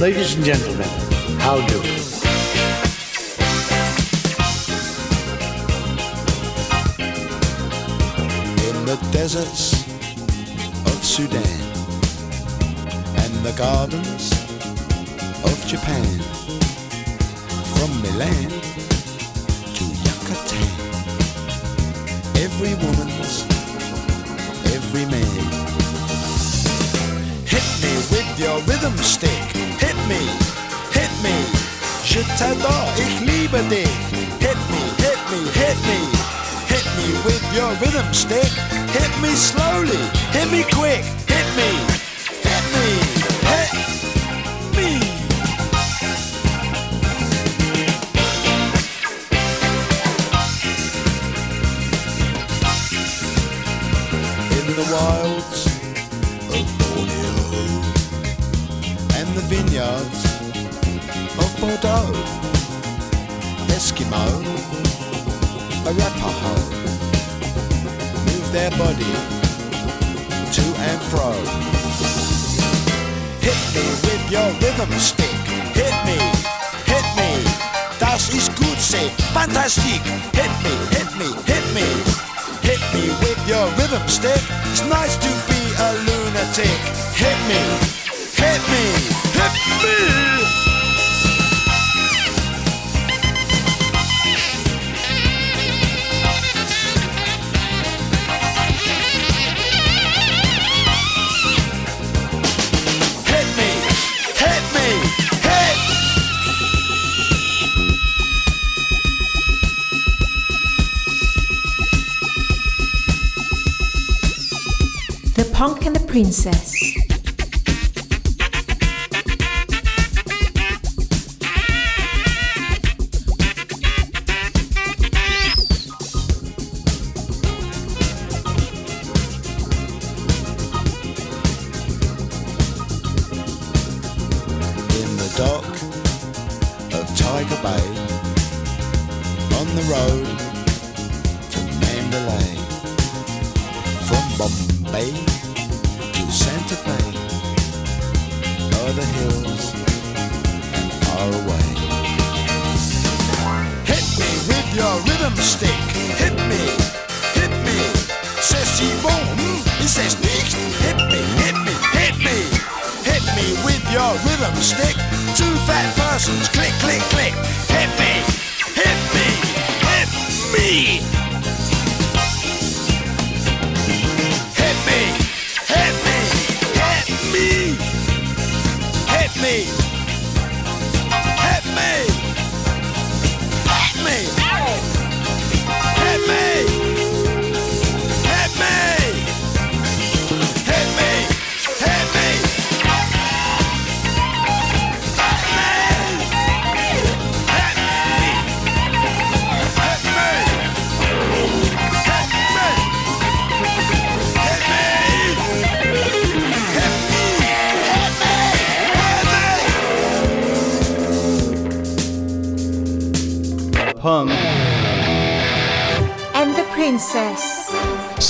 Ladies and gentlemen, how do? In the deserts of Sudan and the gardens of Japan, from Milan every woman's every man. Hit me with your rhythm stick. Hit me, hit me. Je t'adore, ich liebe dich. Hit me, hit me, hit me. Hit me with your rhythm stick. Hit me slowly, hit me quick. Hit me, body to and fro. Hit me with your rhythm stick. Hit me, hit me. Das ist gut, say fantastic. Hit me, hit me, hit me. Hit me with your rhythm stick. It's nice to be a lunatic. Hit me, hit me, hit me. Punk and the Princess.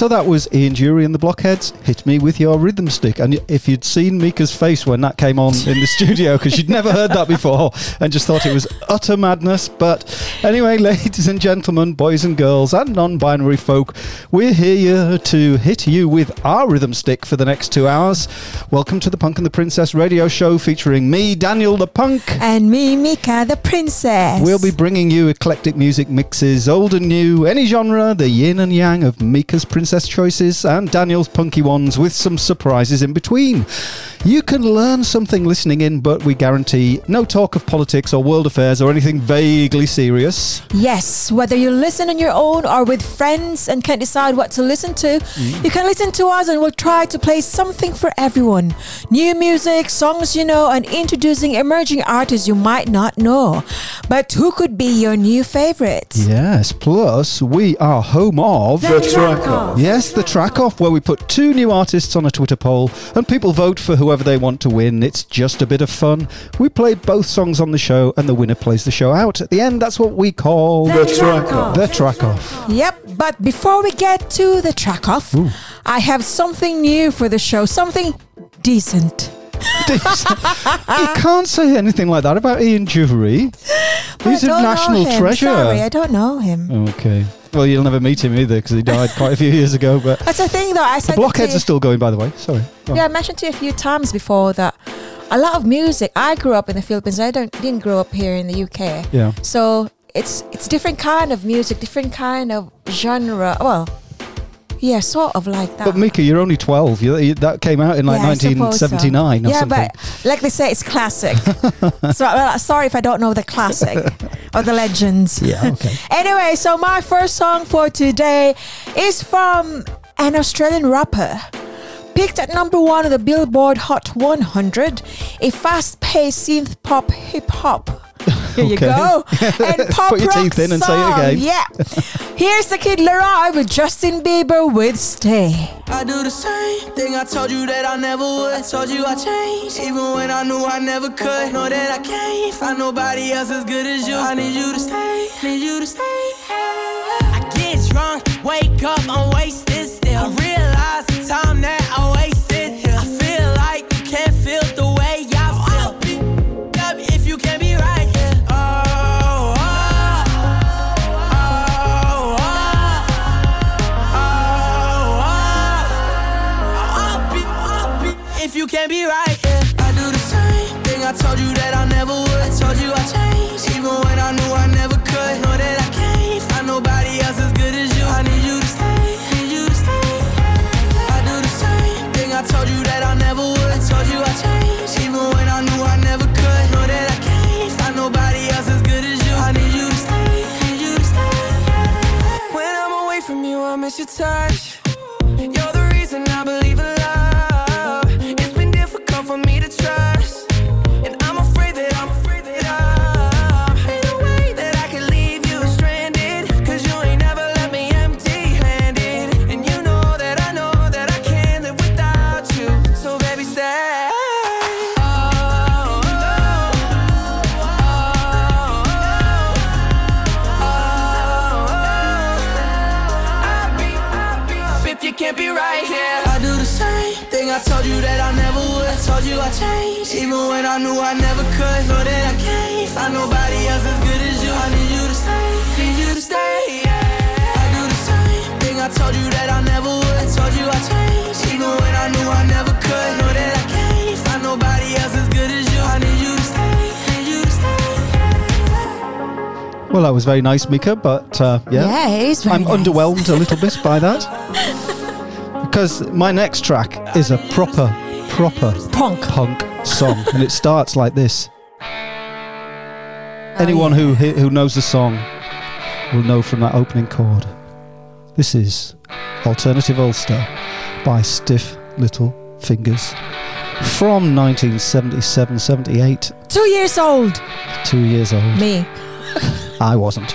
So that was Ian Dury and the Blockheads. Hit me with your rhythm stick. And if you'd seen Mika's face when that came on in the studio, because she'd never heard that before and just thought it was utter madness. But anyway, ladies and gentlemen, boys and girls, and non binary folk, we're here to hit you with our rhythm stick for the next two hours. Welcome to the Punk and the Princess radio show featuring me, Daniel the Punk. And me, Mika, the princess. We'll be bringing you eclectic music mixes, old and new, any genre, the yin and yang of Mika's princess choices and Daniel's punky ones with some surprises in between. You can learn something listening in, but we guarantee no talk of politics or world affairs or anything vaguely serious. Yes, whether you listen on your own or with friends and can't decide what to listen to, Mm. you can listen to us and we'll try to play something for everyone. New music, songs you know, and introducing emerging artists you might not know. But who could be your new favorite? Yes, plus we are home of. The track off. Yes, the track off, where we put two new artists on a Twitter poll and people vote for whoever they want to win. It's just a bit of fun. We play both songs on the show and the winner plays the show out. At the end, that's what we call The track off. The track off. Yep, but before we get to the track off, I have something new for the show, something decent. you can't say anything like that about Ian Dury. He's a national treasure. Sorry, I don't know him. Okay. Well, you'll never meet him either because he died quite a few years ago. But That's the thing, though. I the said to blockheads you- are still going, by the way. Sorry. Go on. Yeah, I mentioned to you a few times before that a lot of music. I grew up in the Philippines. I don't didn't grow up here in the UK. Yeah. So it's it's different kind of music, different kind of genre. Well, yeah, sort of like that. But Mika, you're only 12. You, you, that came out in like Yeah, I suppose so. 1979 or yeah, something. but like they say, it's classic. so well, sorry if I don't know the classic or the legends. Yeah, okay. Anyway, so my first song for today is from an Australian rapper. Picked at number one on the Billboard Hot 100, a fast paced synth pop hip hop. Here you Okay. go. And pop Put your rock teeth in and say it again. Yeah. Here's the Kid Laroi with Justin Bieber with Stay. I do the same thing I told you that I never would. I told you I changed, even when I knew I never could. Know that I can't find nobody else as good as you. I need you to stay, need you to stay. I get drunk, wake up, I'm wasted still. I realize the time that miss your touch. You're the I told you that I never would. I told you I changed, even when I knew I never could. Know that I can't find nobody else as good as you. I need you to stay, need you to stay. I do the same thing I told you that I never would. I told you I changed, even when I knew I never could. Know that I can't find nobody else as good as you. I need you to stay, need you to stay. Well, that was very nice, Mika, but uh, yeah. Yeah, it is very I'm nice. underwhelmed a little bit by that. Because my next track is a proper, proper Punk. punk song, and it starts like this. Anyone who who knows the song will know from that opening chord. This is Alternative Ulster by Stiff Little Fingers from 1977-78. Two years old. Two years old. Me. I wasn't.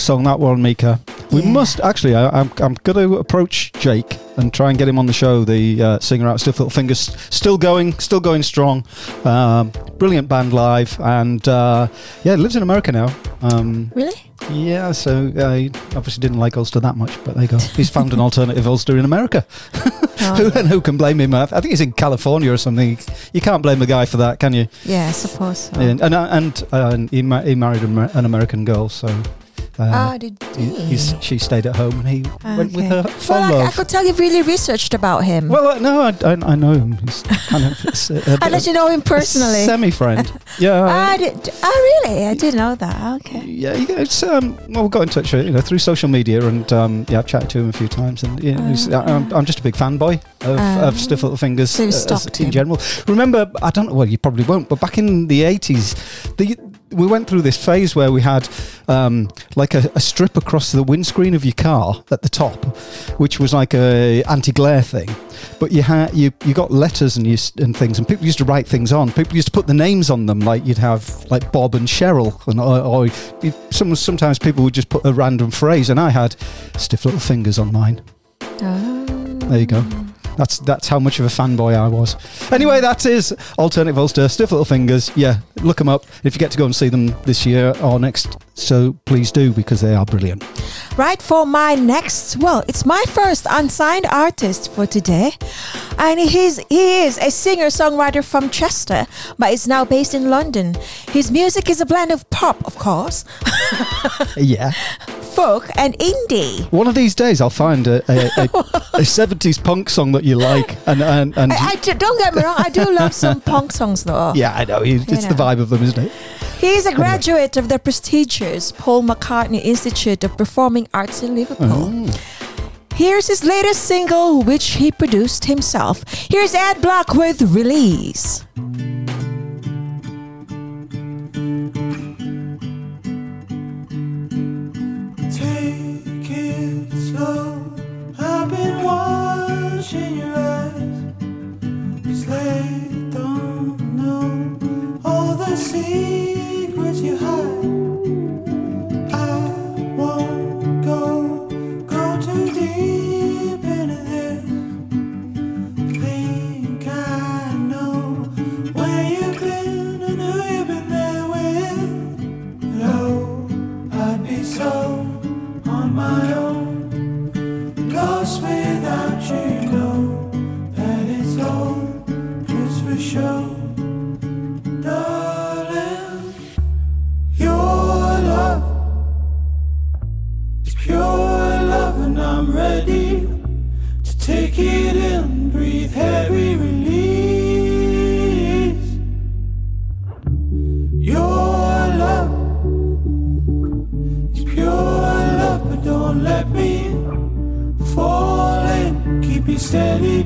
Song, that one, Mika. We Yeah. must actually. I, I'm I'm going to approach Jake and try and get him on the show. The uh, singer out Stiff Little Fingers, still going, still going strong. Um, brilliant band live, and uh, yeah, lives in America now. Um, Really? yeah, so uh, he obviously didn't like Ulster that much, but there you go. He's found an alternative Ulster in America. who, and who can blame him? I think he's in California or something. You can't blame a guy for that, can you? Yeah, I suppose so. And and, and, uh, and he, ma- he married an American girl, so uh, Ah, did he, she stayed at home and he went with her for Well, I, I could tell you've really researched about him. well, uh, no, I, I, I know him. He's kind of it's a, a bit Unless you know him personally. semi-friend. Yeah. I did, oh, really? I didn't know that. Okay. yeah, it's um. Well, we got in touch, uh, you know, through social media, and um, yeah, I've chatted to him a few times, and you know, he's, I'm, I'm just a big fanboy of, Oh. of Stiff Little Fingers So uh, as- in him. general. Remember, I don't know. Well, you probably won't, but back in the '80s, the we went through this phase where we had um, like a, a strip across the windscreen of your car at the top, which was like a anti-glare thing. But you had you you got letters and you, and things, and people used to write things on. People used to put the names on them, like you'd have like Bob and Cheryl, and or, or you, some, sometimes people would just put a random phrase. And I had stiff little fingers on mine. Oh. There you go. That's that's how much of a fanboy I was. Anyway, that is Alternative Ulster, Stiff Little Fingers. Yeah, look them up if you get to go and see them this year or next. So please do because they are brilliant. Right for my next, well, it's my first unsigned artist for today, and he's he is a singer songwriter from Chester, but is now based in London. His music is a blend of pop, of course, Yeah. folk, and indie. One of these days, I'll find a, a, a, a 70s punk song that you like, and and, and I, I do- don't get me wrong, I do love some punk songs though. yeah, I know it's You the vibe of them, isn't it? He is a graduate of the prestigious Paul McCartney Institute of Performing Arts in Liverpool. Oh. Here's his latest single, which he produced himself. Here's Ed Block with Release. Take it slow. I've been watching your eyes. 'Cause they don't know all the secrets you hide. Ready to take it in, breathe heavy release. Your love is pure love, but don't let me fall in. Keep me steady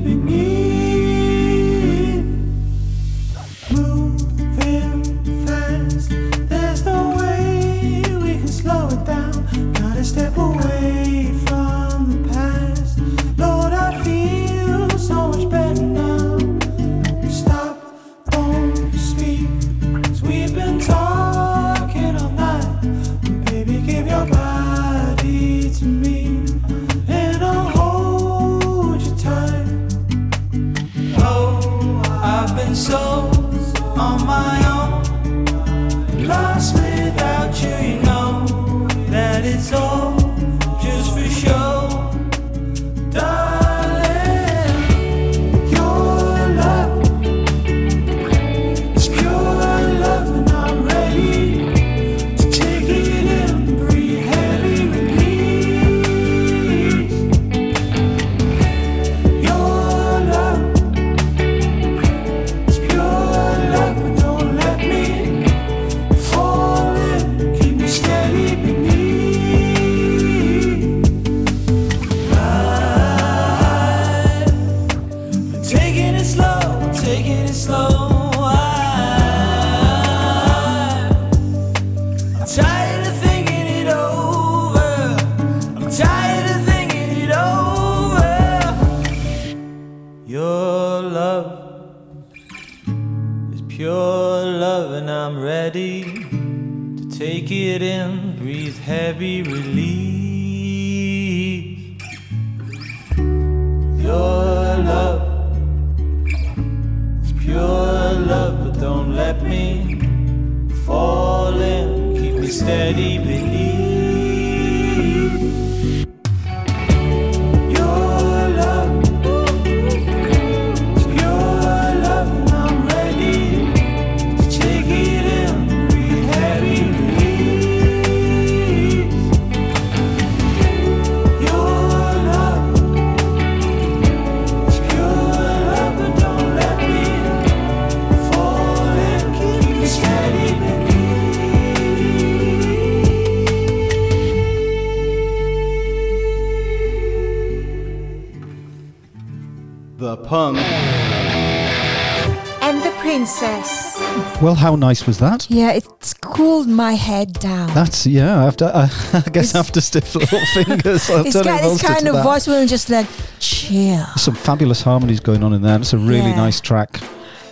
nice was that? Yeah, it's cooled my head down. That's yeah. After uh, I guess It's- after stiff little fingers, I've it's got this kind of that. voice where just like chill. Some fabulous harmonies going on in there. It's a really Yeah. nice track.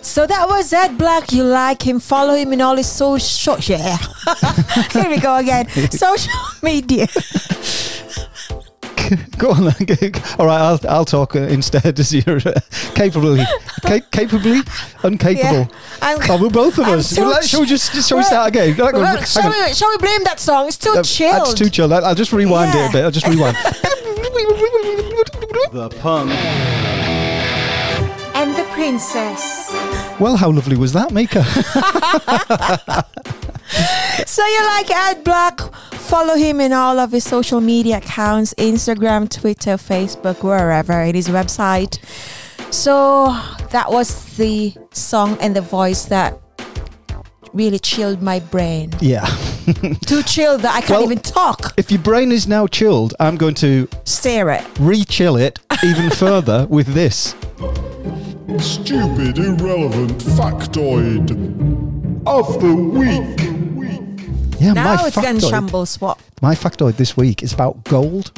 So that was Ed Black. You like him? Follow him in all his social. Yeah. Here we go again. Social media. Go on, then. all right. I'll I'll talk uh, instead as you're uh, capably ca- capably uncapable. Yeah. I'm- oh, we're both of I'm us. Well, shall we just shall we Well, start again? Hang on, Well, shall, we, shall we blame that song? It's too Uh, chilled. That's too chill. I'll just rewind it a bit. I'll just rewind. The punk. And the princess. well, how lovely was that, Mika? So you like Ed Black? Follow him in all of his social media accounts Instagram, Twitter, Facebook, wherever, in his website. So that was the song and the voice that really chilled my brain. yeah. Too chilled that I can't Well- even talk. If your brain is now chilled, I'm going to Stare it. re-chill it even further with this. Stupid, irrelevant factoid of the week. Yeah, Now my it's getting factoid. shamble swap. My factoid this week is about gold.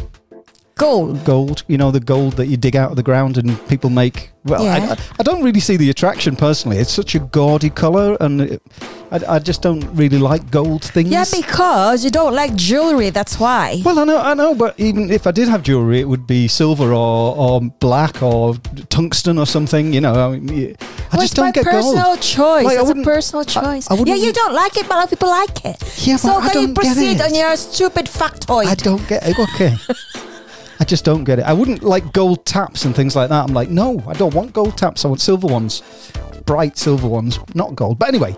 Gold. Gold, you know, the gold that you dig out of the ground and people make. Well, I, Yeah. I, I don't really see the attraction personally. It's such a gaudy colour, and it, I, I just don't really like gold things. Yeah, because you don't like jewelry, that's why. well, I know, I know, but even if I did have jewelry, it would be silver or, or black or tungsten or something. You know, I, mean, I Well, just it's my don't get personal gold. choice. Like, I That's a personal choice. Yeah, you don't like it, but other people like it. Yeah, but so can you proceed on your stupid factoid? I don't get it. Okay. Just don't get it. I wouldn't like gold taps and things like that. I'm like, no, I don't want gold taps. I want silver ones, bright silver ones, not gold. But anyway,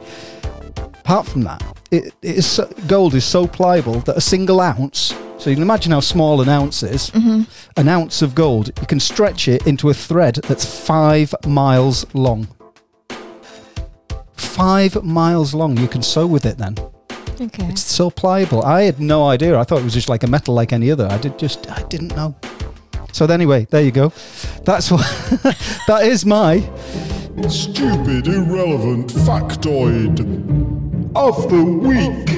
apart from that, it, it is so, gold is so pliable that a single ounce. So you can imagine how small an ounce is. Mm-hmm. An ounce of gold, you can stretch it into a thread that's five miles long. Five miles long. You can sew with it then. Okay. It's so pliable. I had no idea. I thought it was just like a metal like any other. I did just I didn't know. So anyway, there you go. That's what that is my Stupid, irrelevant factoid of the week.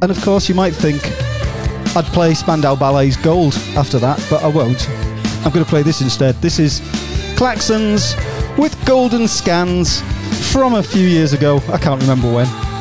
and of course you might think I'd play Spandau Ballet's Gold after that, but I won't. I'm going to play this instead. This is Klaxons with Golden Skans from a few years ago. I can't remember when.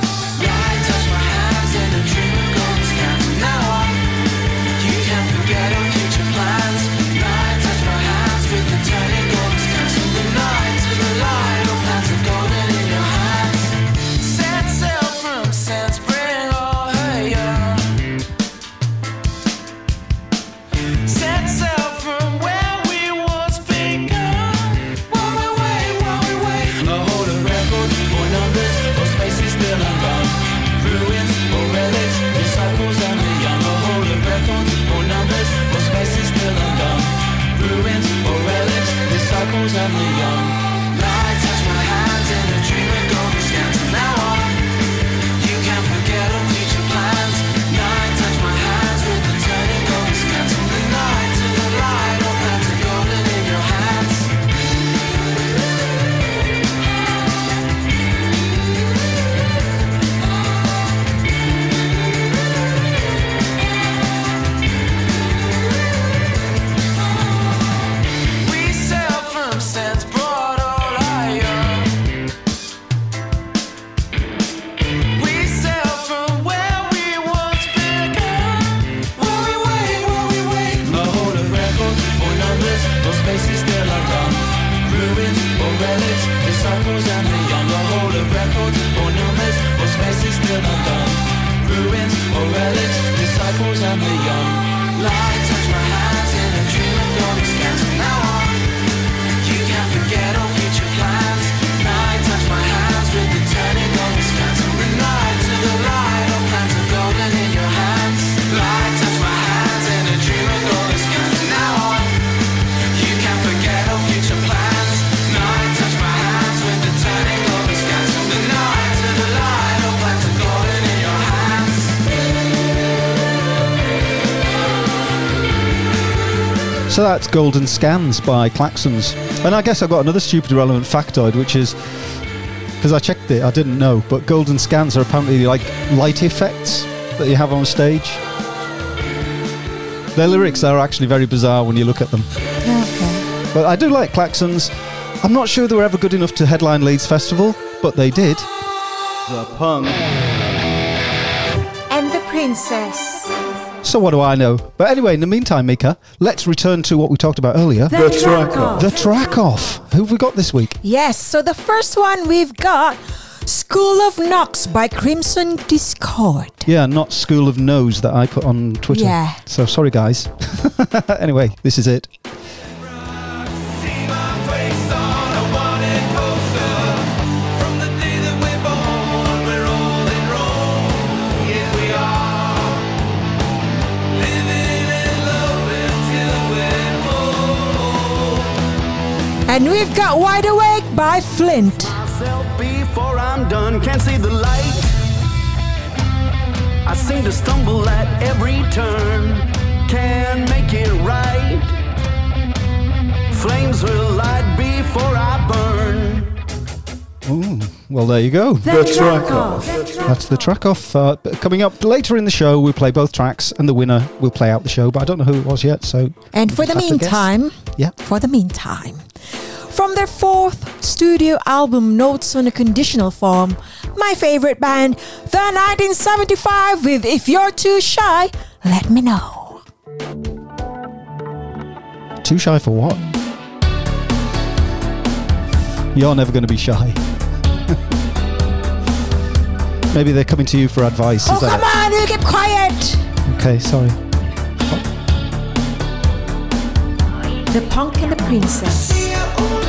So that's Golden Skans by Klaxons. And I guess I've got another stupid irrelevant factoid, which is because I checked it, I didn't know, but Golden Skans are apparently like light effects that you have on stage. Their lyrics are actually very bizarre when you look at them. Okay. But I do like Klaxons. I'm not sure they were ever good enough to headline Leeds Festival, but they did. The punk. And the princess. So what do I know? But anyway, in the meantime, Mika, let's return to what we talked about earlier. The, track off. The track off. Who have we got this week? Yes, so the first one we've got School of Knocks by Crimson Discord. Yeah, not School of Nose that I put on Twitter. Yeah. So sorry, guys. anyway, this is it. And we've got Wide Awake by Flint. myself before I'm done. Can't see the light. I seem to stumble at every turn. Can't make it right. Flames will light before I burn. Ooh, well, there you go. The, track off. That's the track off. Uh, coming up later in the show, we'll play both tracks, and the winner will play out the show. But I don't know who it was yet. So And for the Have to guess. meantime, Yeah. for the meantime, from their fourth studio album, Notes on a Conditional Form, my favorite band, the 1975 with If You're Too Shy, Let Me Know. too shy for what? You're never going to be shy. Maybe they're coming to you for advice. Oh, is that come on, you keep quiet. Okay, sorry. The punk and the princess.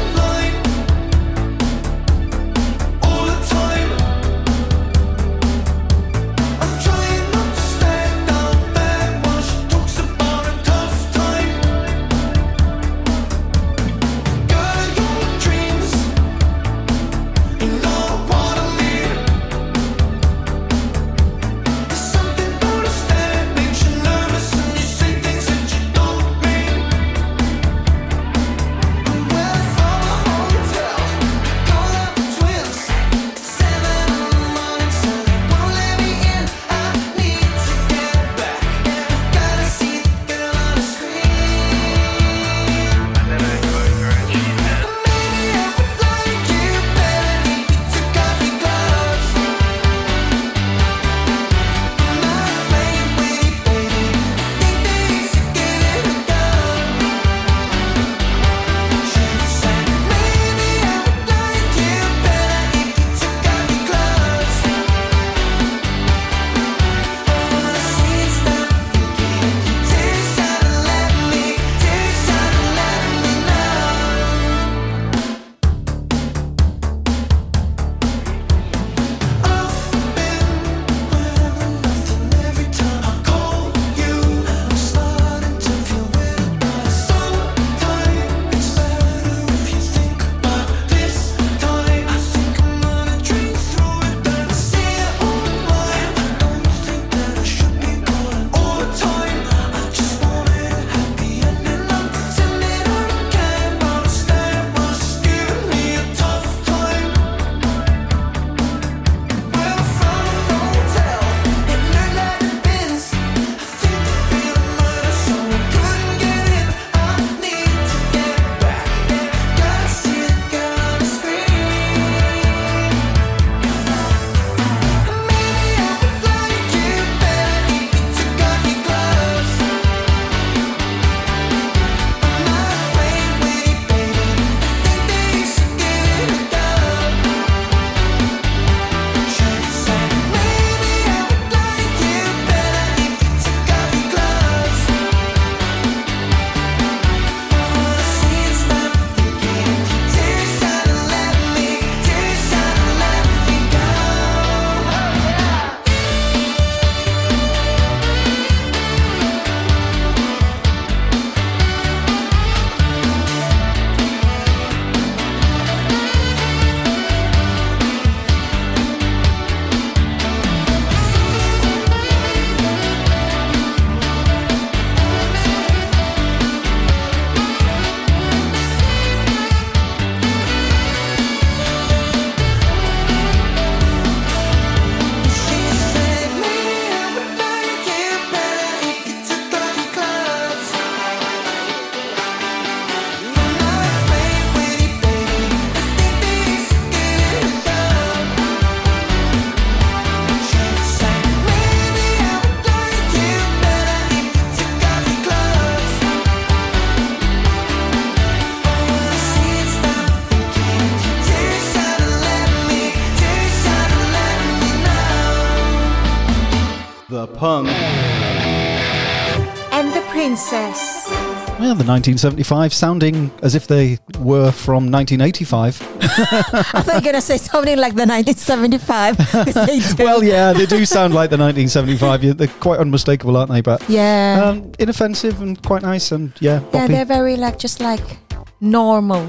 The 1975 sounding as if they were from 1985. I thought you were going to say something like the 1975. well, yeah, they do sound like the 1975. Yeah, They're quite unmistakable, aren't they? But yeah. um, inoffensive and quite nice, and yeah, yeah, they're very like just like normal.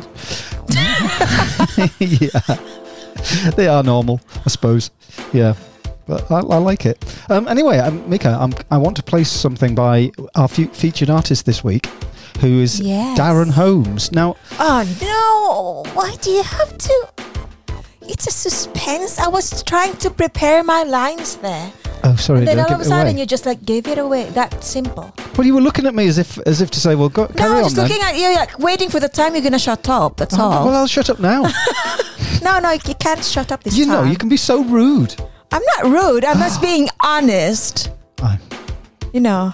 yeah, they are normal, I suppose. Yeah, but I, I like it. Um, anyway, um, Mika, I'm, I want to play something by our fe- featured artist this week, who is Yes. Darren Holmes. Now, Oh no! Why do you have to? It's a suspense. I was trying to prepare my lines there. oh, sorry, then did I all of a away? sudden you just like gave it away. That simple. Well, you were looking at me as if as if to say, "Well, go, No, carry on just then." looking at you, like waiting for the time you're gonna shut up. That's Oh, all. well, I'll shut up now. no, no, you can't shut up this you time. You know, you can be so rude. I'm not rude. I'm just being honest. Oh, You know.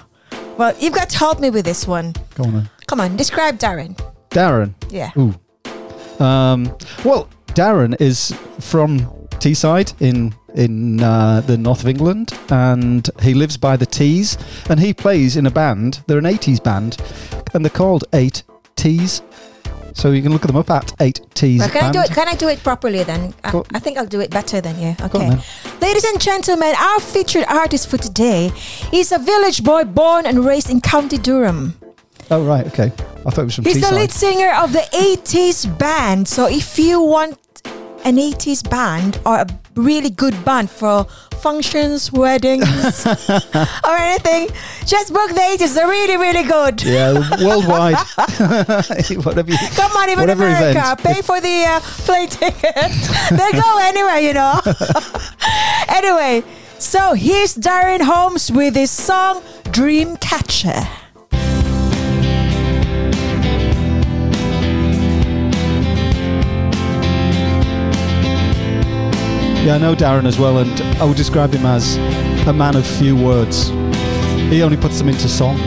Well, you've got to help me with this one. go on then. Come on, describe Darren. Darren. Yeah. Ooh. Um, well, Darren is from Teesside in in uh, the north of England, and he lives by the Tees, and he plays in a band. They're an 80s band, and they're called Eight Tees. So you can look at them up at Eight Tees. Well, can I do it? Can I do it properly then? I, I think I'll do it better than you. Okay. Ladies and gentlemen, our featured artist for today is a village boy born and raised in County Durham. Oh right, okay. I thought it was from He's the lead singer of the 80s band. So if you want an 80s band or a really good band for functions, weddings, or anything, just book the 80s. They're really, really good. Yeah, worldwide. Whatever. You, Come on, even America, event. pay for the uh, plane ticket. they go anywhere, you know. anyway, so here's Darren Holmes with his song Dreamcatcher. Yeah, I know Darren as well, and I would describe him as a man of few words. He only puts them into song.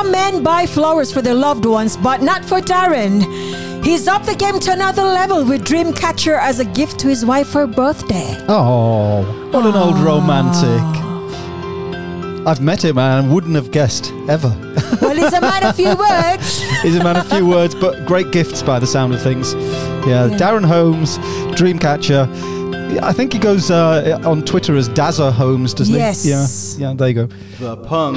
Some men buy flowers for their loved ones, but not for Darren. He's up the game to another level with Dreamcatcher as a gift to his wife for her birthday. Oh, what an old romantic. I've met him and wouldn't have guessed ever. Well, he's a man of few words. He's a man of few words, but great gifts by the sound of things. Yeah, Yeah. Darren Holmes, Dreamcatcher. I think he goes uh, on Twitter as Dazza Holmes, doesn't Yes. he? Yeah, yeah. There you go. The punk.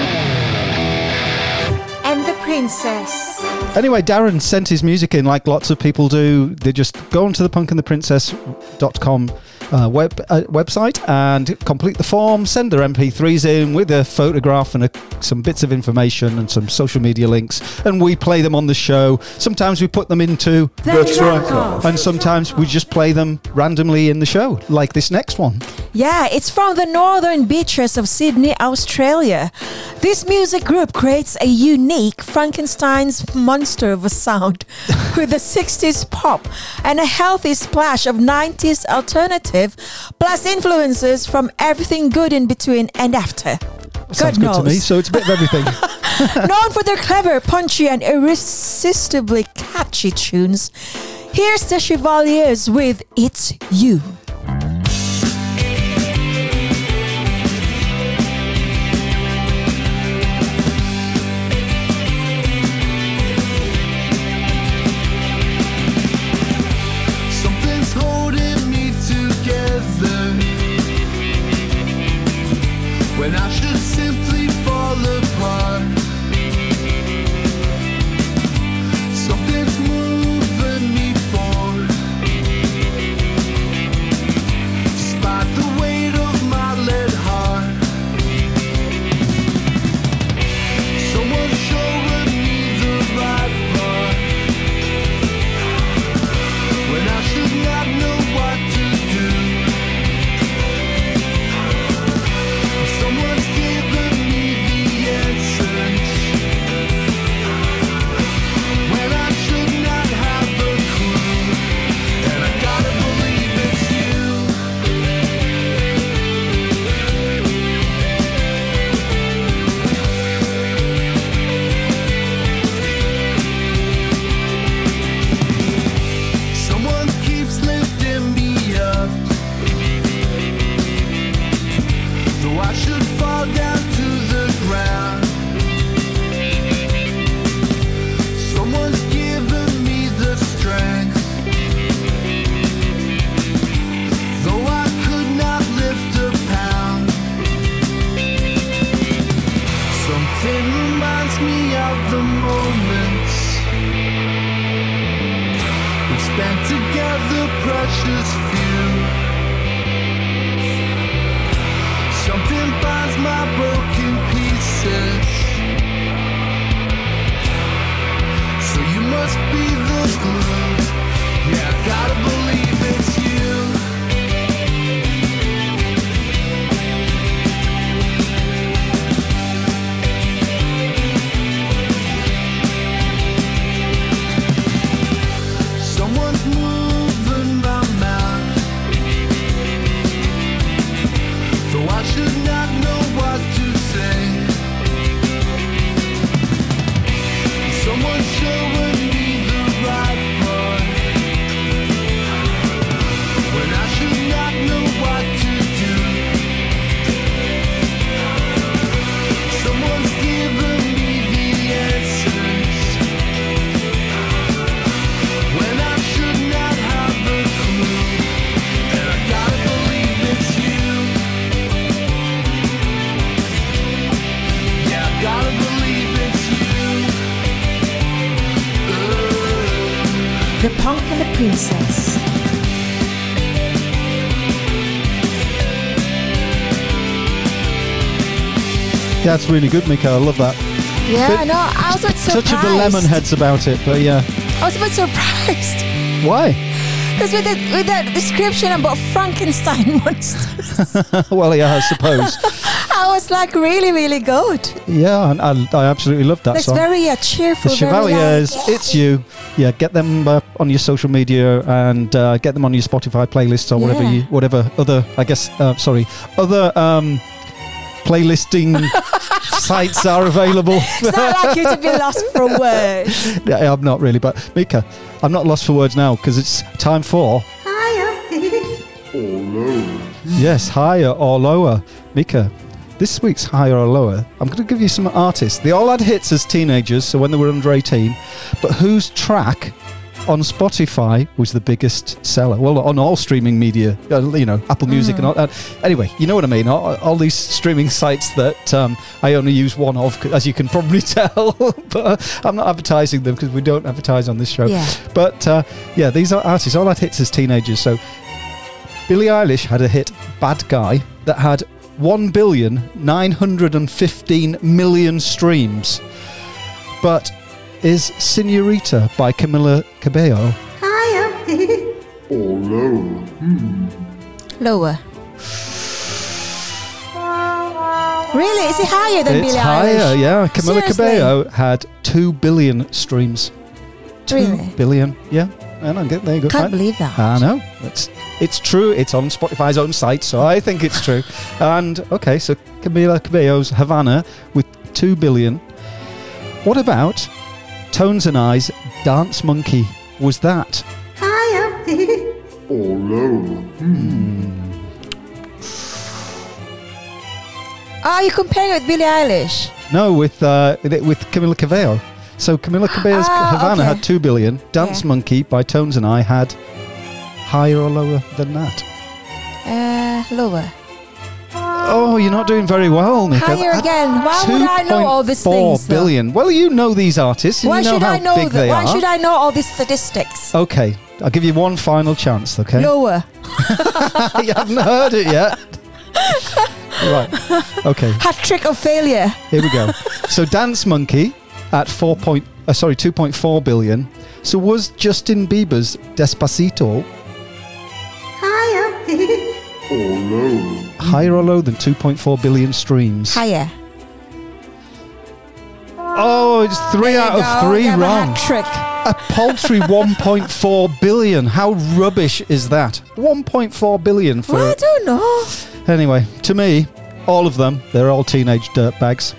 And the princess. Anyway, Darren sent his music in like lots of people do. They just go onto the punkandtheprincess.com uh, web, uh, website and complete the form, send their MP3s in with a photograph and a, some bits of information and some social media links, and we play them on the show. Sometimes we put them into The track off. and sometimes we just play them randomly in the show, like this next one. Yeah, it's from the northern beaches of Sydney, Australia. This music group creates a unique Frankenstein's monster of a sound with a 60s pop and a healthy splash of 90s alternative, plus influences from everything good in between and after. Sounds good to me. So it's a bit of everything. Known for their clever, punchy, and irresistibly catchy tunes, here's the Chevaliers with It's You. It's really good, Mika. I love that. Yeah, I know. I was a bit surprised. Touch of the Lemonheads about it, but yeah. I was a bit surprised. Why? Because with, the, with that description about Frankenstein monsters, well, yeah, I suppose. I was like, really, really good. yeah, and I, I absolutely loved that That's song. very uh, cheerful. the Chevaliers, like, it's you. Yeah, get them uh, on your social media and uh, get them on your Spotify playlists or whatever Yeah. you, whatever other. I guess, uh, sorry, other um, playlisting sites are available. It's not like you to be lost for words. Yeah, I'm not really, but Mika, I'm not lost for words now because it's time for. Higher or lower. Yes, higher or lower. Mika, this week's higher or lower, I'm going to give you some artists. They all had hits as teenagers, so when they were under 18, but whose track on Spotify was the biggest seller? Well, on all streaming media, uh, you know, Apple Music and all that. Anyway, you know what I mean? All, all these streaming sites that um, I only use one of, as you can probably tell, but I'm not advertising them because we don't advertise on this show. Yeah. But uh, yeah, these are artists all had hits as teenagers. So Billie Eilish had a hit, Bad Guy, that had 1 billion 915 million streams. But is Senorita by Camila Cabello? Higher. or lower. Hmm. Lower. Really? Is it higher than it's Billie higher, Eilish? yeah. Camila Seriously? Cabello had 2 billion streams. Really? Billion, yeah. And I get there you go. Can't I- believe that. I know. It's it's true. It's on Spotify's own site, so I think it's true. and okay, so Camila Cabello's Havana with two billion. What about Tones and I's Dance Monkey? Was that? hi Oh, you comparing it with Billie Eilish? No, with uh, with with Camila Cabello. So Camila Cabello's Ah, Havana okay. had two billion. Dance Yeah. Monkey by Tones and I had higher or lower than that. Uh, lower. Oh, you're not doing very well, Nick. Higher again. Why would I know all these things? though? Well, you know these artists. Why you know should how I know big that? they Why are. should I know all these statistics? Okay, I'll give you one final chance. Okay, Lower. you haven't heard it yet. right. Okay. Hat trick of failure. Here we go. So Dance Monkey at four point, uh, sorry, two point four billion. So was Justin Bieber's Despacito higher or lower than two point four billion streams? Higher. Oh, it's three out of three a wrong. hat trick. A paltry 1.4 billion. How rubbish is that? 1.4 billion for. Well, I don't know. Anyway, to me, all of them, they're all teenage dirtbags.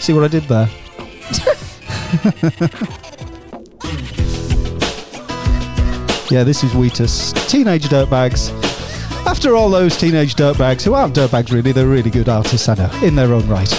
See what I did there? yeah, this is Wheatus. Teenage dirtbags. After all those teenage dirtbags, who aren't dirtbags really, they're really good artists, I know, in their own right.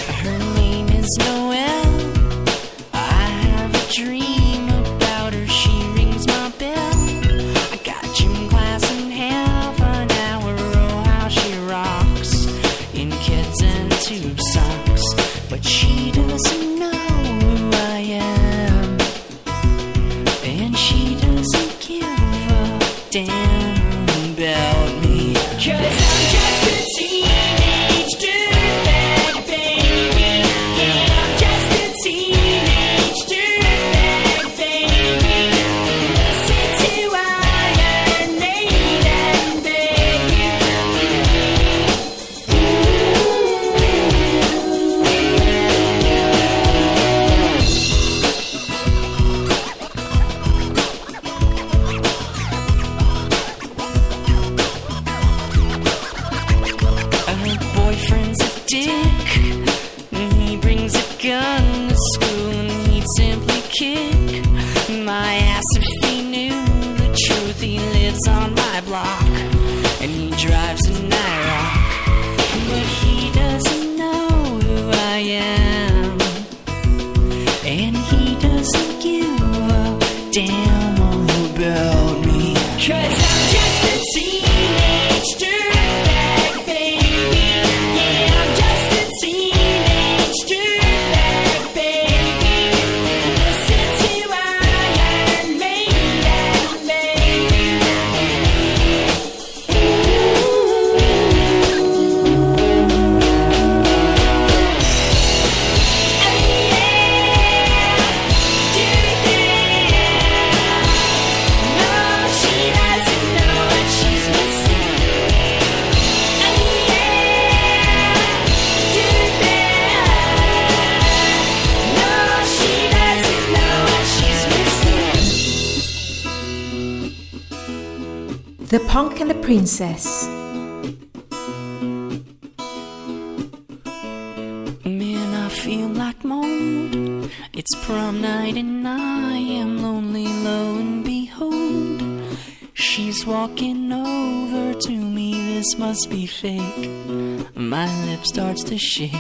princess. Man, I feel like mold. It's prom night and I am lonely, lo and behold. She's walking over to me, this must be fake. My lip starts to shake.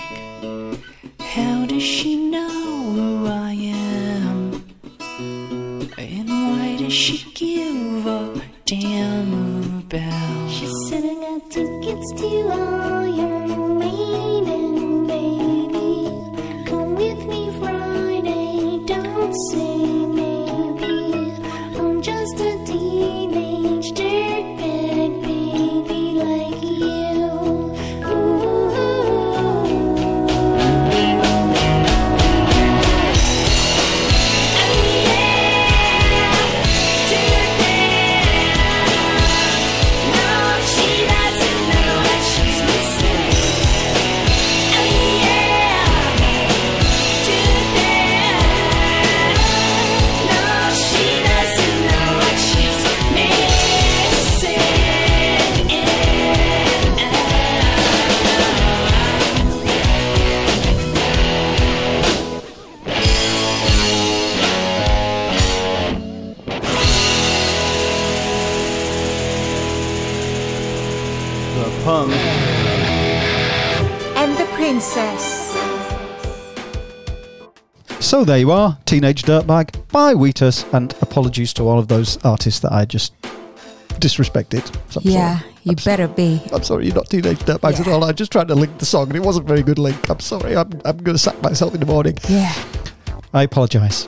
There you are, Teenage Dirtbag by Wheatus, and apologies to all of those artists that I just disrespected. So Yeah, sorry. you better be. I'm sorry, you're not Teenage Dirtbags at all. I just tried to link the song and it wasn't a very good link. I'm sorry, I'm, I'm going to sack myself in the morning. Yeah. I apologise.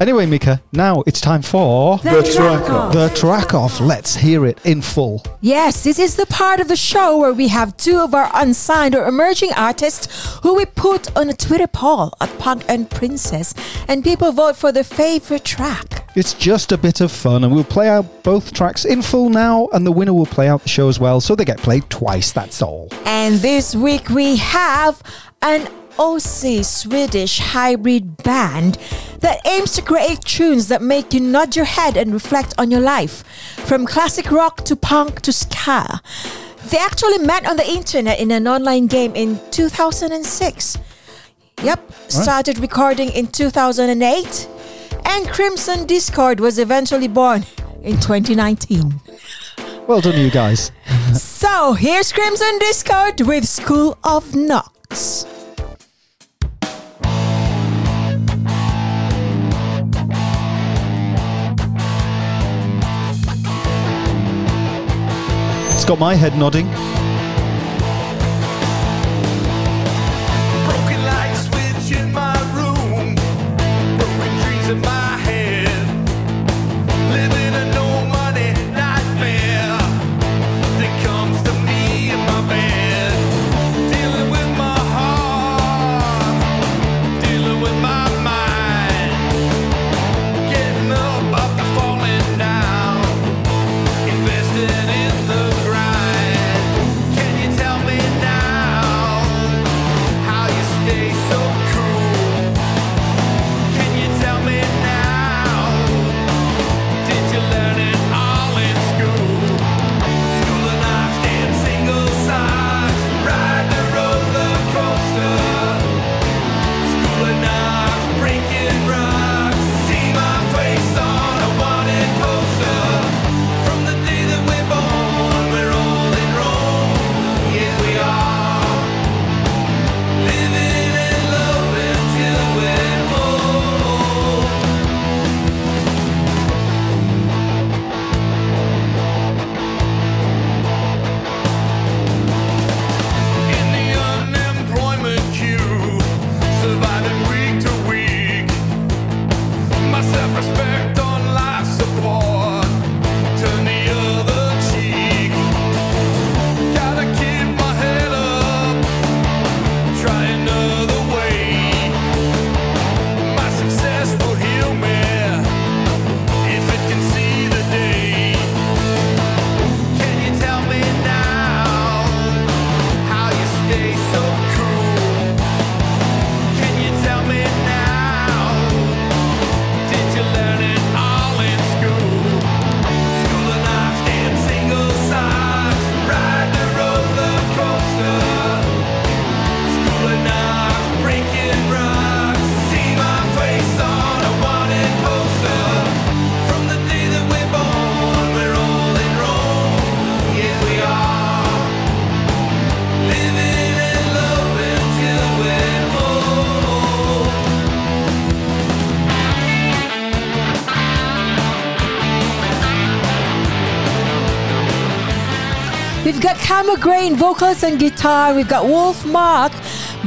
Anyway, Mika, now it's time for The track off. the track off. Let's hear it in full. Yes, this is the part of the show where we have two of our unsigned or emerging artists who we put on a Twitter poll at Punk and Princess, and people vote for their favorite track. It's just a bit of fun, and we'll play out both tracks in full now, and the winner will play out the show as well, so they get played twice, that's all. And this week we have an Aussie Swedish hybrid band that aims to create tunes that make you nod your head and reflect on your life, from classic rock to punk to ska. They actually met on the internet in an online game in 2006. Yep, started recording in 2008, and Crimson Discord was eventually born in 2019. Well done, you guys. So here's Crimson Discord with School of Knocks. Got my head nodding. Vocals and guitar. We've got Wolf Mark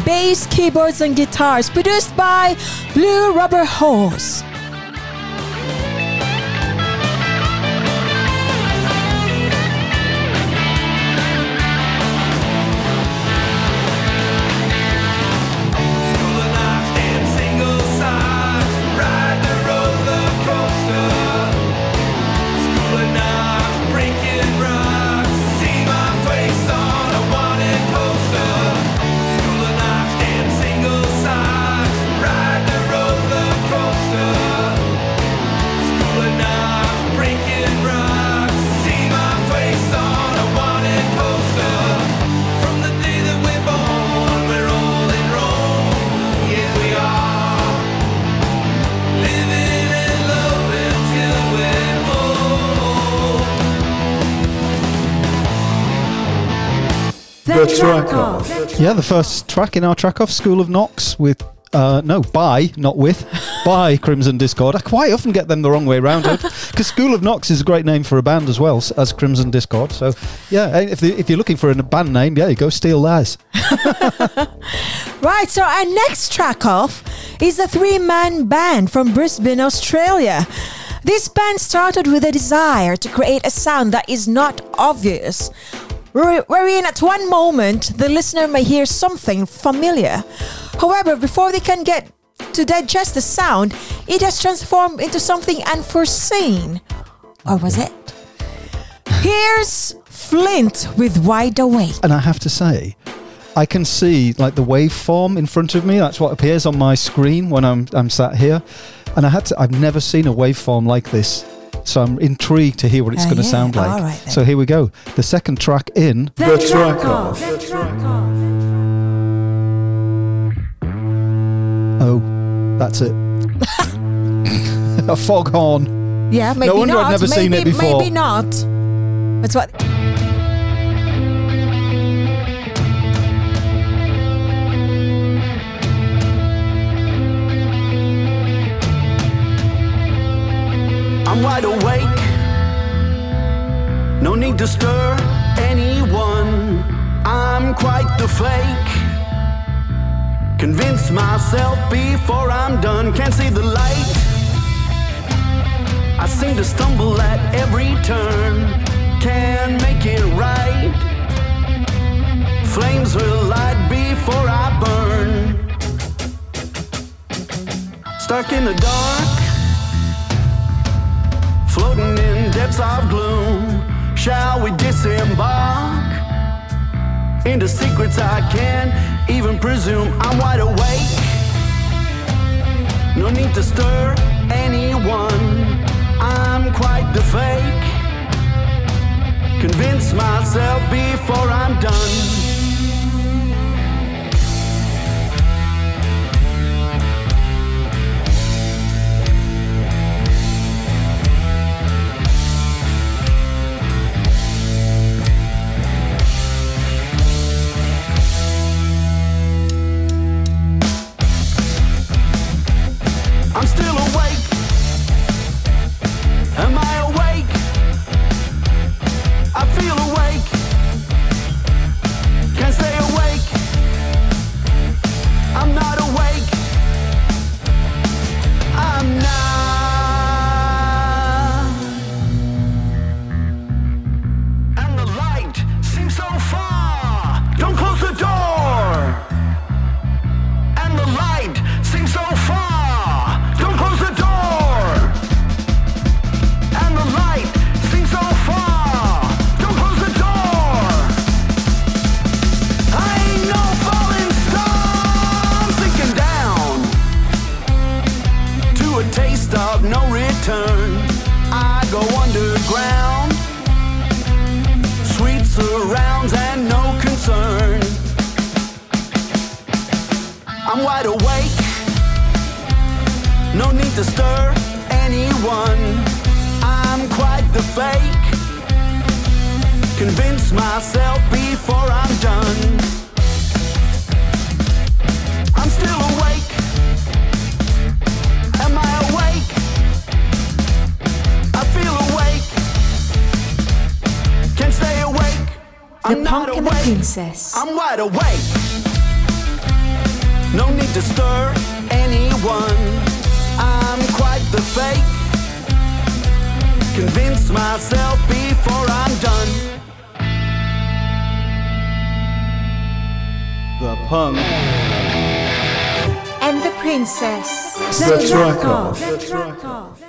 bass, keyboards, and guitars. Produced by Blue Rubber Hose. The track off. Yeah, the first track in our track off, School of Knox, with uh, no, by, not with, by Crimson Discord. I quite often get them the wrong way around because School of Knox is a great name for a band as well as Crimson Discord. So, yeah, if, the, if you're looking for a band name, yeah, you go steal theirs. Right, so our next track off is a three man band from Brisbane, Australia. This band started with a desire to create a sound that is not obvious, wherein at one moment the listener may hear something familiar. However, before they can get to digest the sound, it has transformed into something unforeseen. Or was it? Here's Flint with Wide Awake. And I have to say, I can see like the waveform in front of me. That's what appears on my screen when I'm I'm sat here. And I had to. I've never seen a waveform like this, so I'm intrigued to hear what it's Ah, going to yeah. sound like. All right so here we go. The second track in The track off. Oh, that's it. a foghorn. Yeah, maybe wonder not. I've never maybe, seen it before. Maybe not. That's what. I'm wide awake. No need to stir anyone. I'm quite the fake. Convince myself before I'm done. Can't see the light. I seem to stumble at every turn. Can't make it right. Flames will light before I burn. Stuck in the dark floating in depths of gloom. Shall we disembark into secrets I can't even presume? I'm wide awake. No need to stir anyone. I'm quite the fake. Convince myself before I'm done. No to stir anyone. I'm quite the fake. Convince myself before I'm done. I'm still awake. Am I awake? I feel awake. Can't stay awake. The Punk and the Princess. I'm wide awake. No need to stir anyone. I'm quite the fake. Convince myself before I'm done. The punk. And the Princess. The track off. The track off.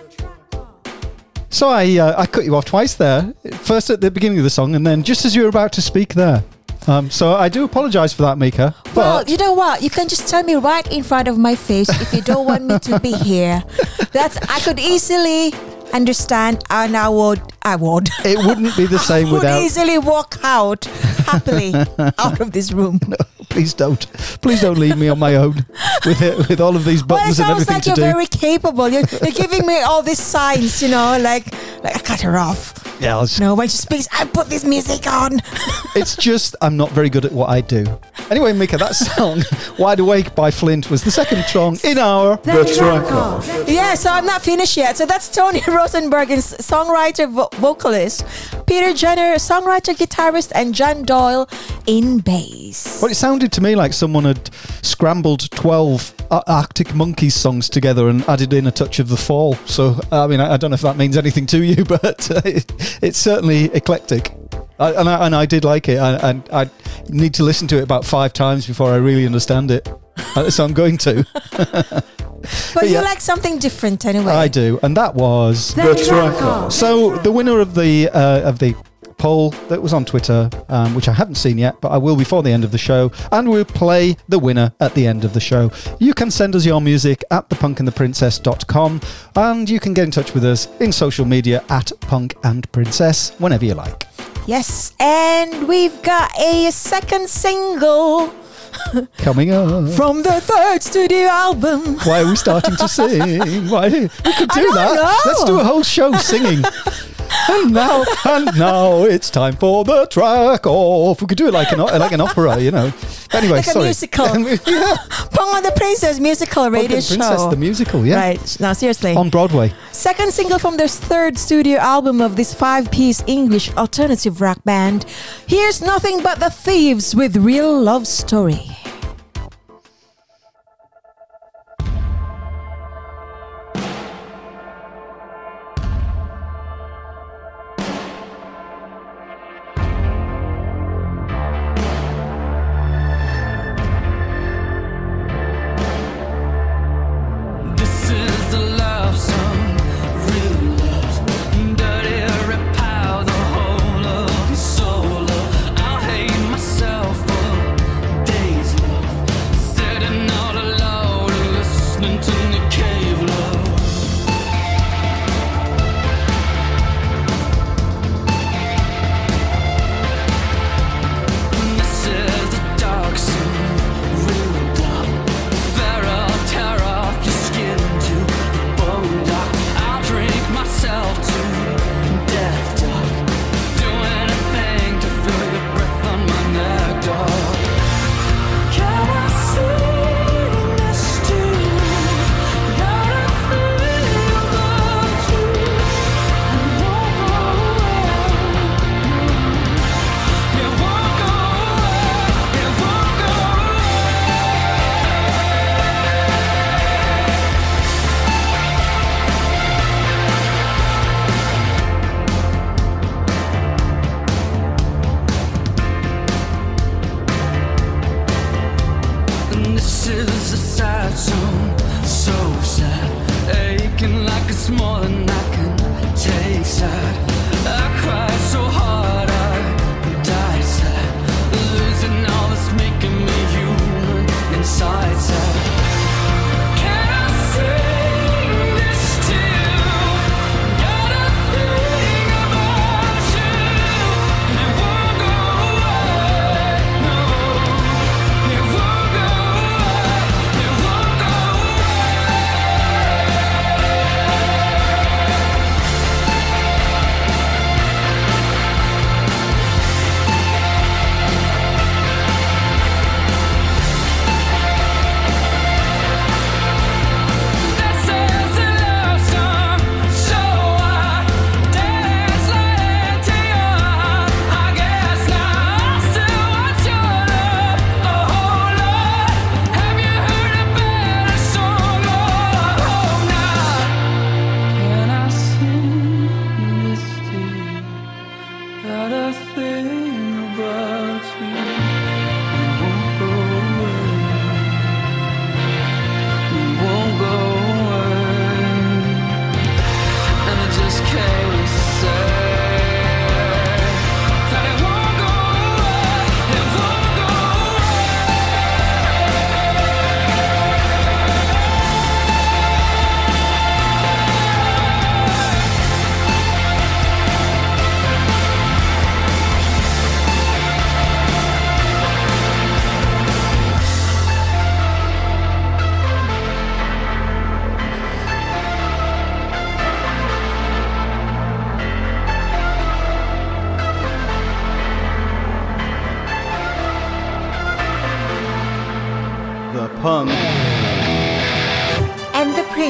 So I uh, I cut you off twice there. First at the beginning of the song, and then just as you were about to speak there. Um, so I do apologise for that, Mika. But Well, you know what? You can just tell me right in front of my face if you don't want me to be here. That's I could easily understand, and I would, I would, it wouldn't be the same would without. easily walk out happily out of this room. No, Please don't. Please don't leave me on my own with it, with all of these Well, buttons and everything like to you're do. very capable. You're, you're giving me all these signs, you know, like, like I cut her off. yeah, I'll just- No, when she speaks, I put this music on. it's just I'm not very good at what I do. Anyway, Mika, that song "Wide Awake" by Flint was the second song in our The track. Yeah, so I'm not finished yet. So that's Tony Rosenberg, and songwriter, vo- vocalist, Peter Jenner, songwriter, guitarist, and John Doyle in bass. Well, it sounded to me like someone had scrambled 12 Arctic Monkeys songs together and added in a touch of the fall. So, I mean, I, I don't know if that means anything to you, but uh, it, it's certainly eclectic. I, and, I, and I did like it. I, and I need to listen to it about five times before I really understand it. So I'm going to. But you like something different anyway. I do, and that was The track off. So the winner of the uh, of the poll that was on Twitter, um, which I haven't seen yet, but I will before the end of the show, and we'll play the winner at the end of the show. You can send us your music at thepunkandtheprincess.com, and you can get in touch with us in social media at punk and princess whenever you like. Yes, and we've got a second single Coming up. from the third studio album. Why are we starting to sing? Why we could do that. know. Let's do a whole show singing. and now, and now it's time for the track off. We could do it like an like an opera, you know. Anyway, Like a sorry. musical. yeah, Pong on the Princess musical radio Princess, show. the musical, yeah, Right, now seriously. on Broadway. Second single from their third studio album of this five piece English alternative rock band. Here's nothing but the Thieves with Real Love Story.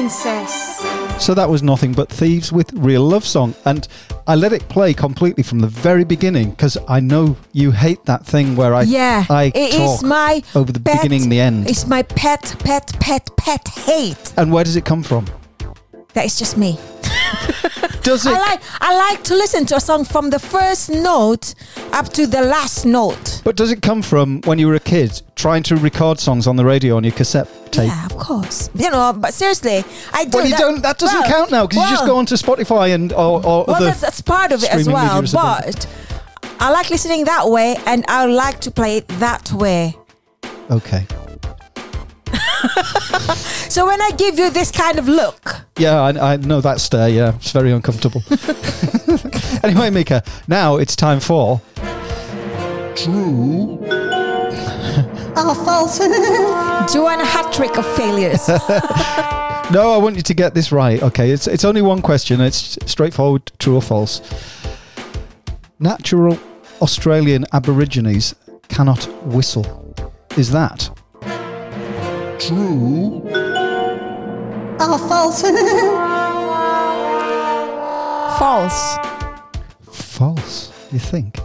Princess. So that was nothing but Thieves with Real Love Song. And I let it play completely from the very beginning because I know you hate that thing where I, yeah, I it talk is my over the pet- beginning and the end. It's my pet, pet, pet, pet hate. And where does it come from? That is just me. Does it? I like I like to listen to a song from the first note up to the last note. But does it come from when you were a kid trying to record songs on the radio on your cassette tape? Yeah, of course. You know, but seriously, I do. Well, you that, don't. That doesn't well, count now because you just well, go onto Spotify and or, or Well, that's, that's part of it as well. mediums and things. But I like listening that way, and I like to play it that way. Okay. So when I give you this kind of look, Yeah, I, I know that stare. Yeah, it's very uncomfortable. anyway, Mika, now it's time for. True. oh, false. Joanna hat trick of failures. No, I want you to get this right. Okay, it's it's only one question. It's straightforward, true or false. Natural Australian Aborigines cannot whistle. Is that true? oh, false. false. False. You think?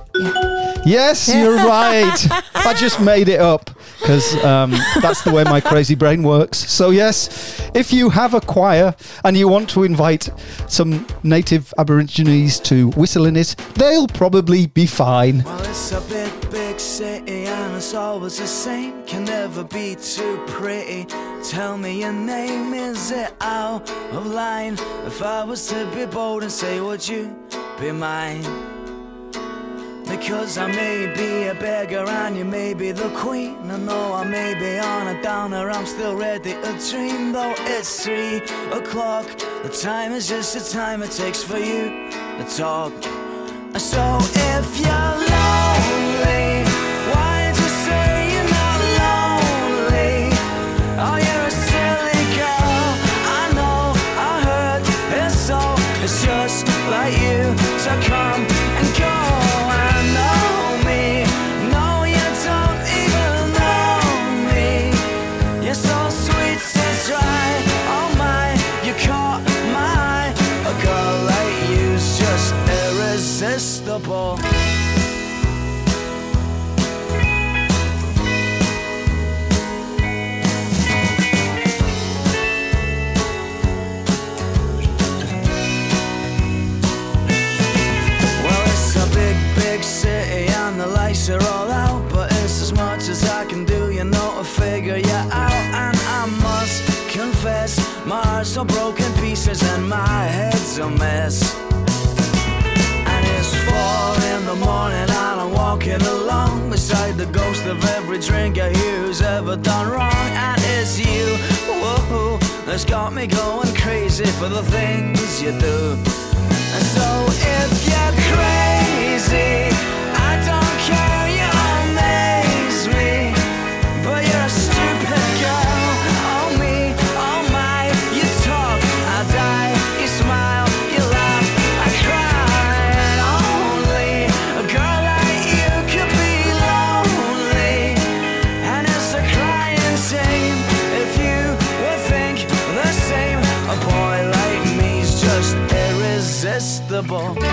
Yes, you're right. I just made it up because um, that's the way my crazy brain works. So, yes, if you have a choir and you want to invite some native Aborigines to whistle in it, they'll probably be fine. Well, it's a big, big city and it's always the same. Can never be too pretty. Tell me your name, is it out of line? If I was to be bold and say, would you be mine? Because I may be a beggar and you may be the queen. I know I may be on a downer, I'm still ready to dream. Though it's three o'clock, the time is just the time it takes for you to talk. So if you're and the all out. But it's as much as I can do, you know, to figure you out. And I must confess, my heart's all broken pieces and my head's a mess. And it's four in the morning and I'm walking along beside the ghost of every drinker who's ever done wrong. And it's you, whoa, that's got me going crazy for the things you do. And so if you're crazy, irresistible.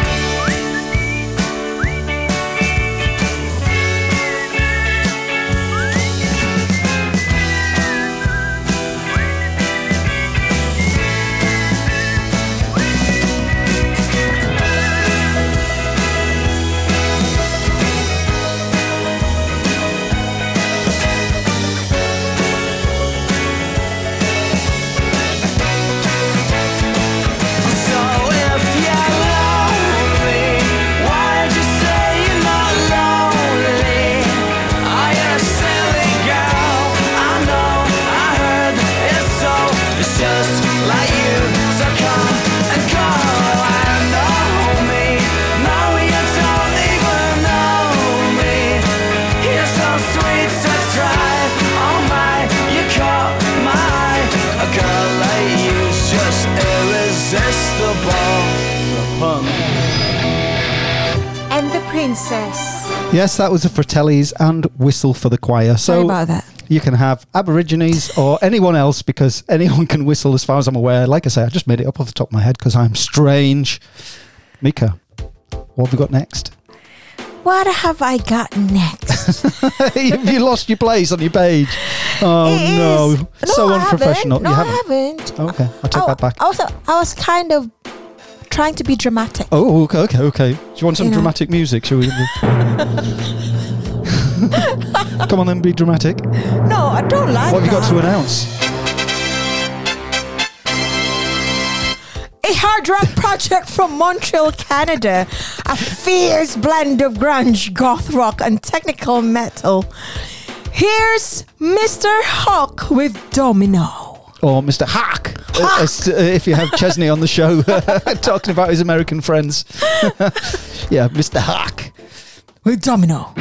Princess. Yes, that was the Fratellis and Whistle for the Choir. Sorry So about that. you can have Aborigines or anyone else because anyone can whistle as far as I'm aware. Like I say, I just made it up off the top of my head because I'm strange. Mika, what have we got next? What have I got next? Have you lost your place on your page? Oh It no. so I haven't. unprofessional. No, you I haven't. haven't. Okay, I'll take I, that back. Was, I was kind of trying to be dramatic. Oh, okay, okay, okay. Do you want some You know. dramatic music? Shall we? Come on, then, be dramatic. No, I don't like What have you got that. to announce? A hard rock project from Montreal, Canada. A fierce blend of grunge, goth rock, and technical metal. Here's Mr. Hawk with Domino. Or Mr. Hack, uh, as- uh, if you have Chesney on the show talking about his American friends. yeah, Mr. Hack. With Domino.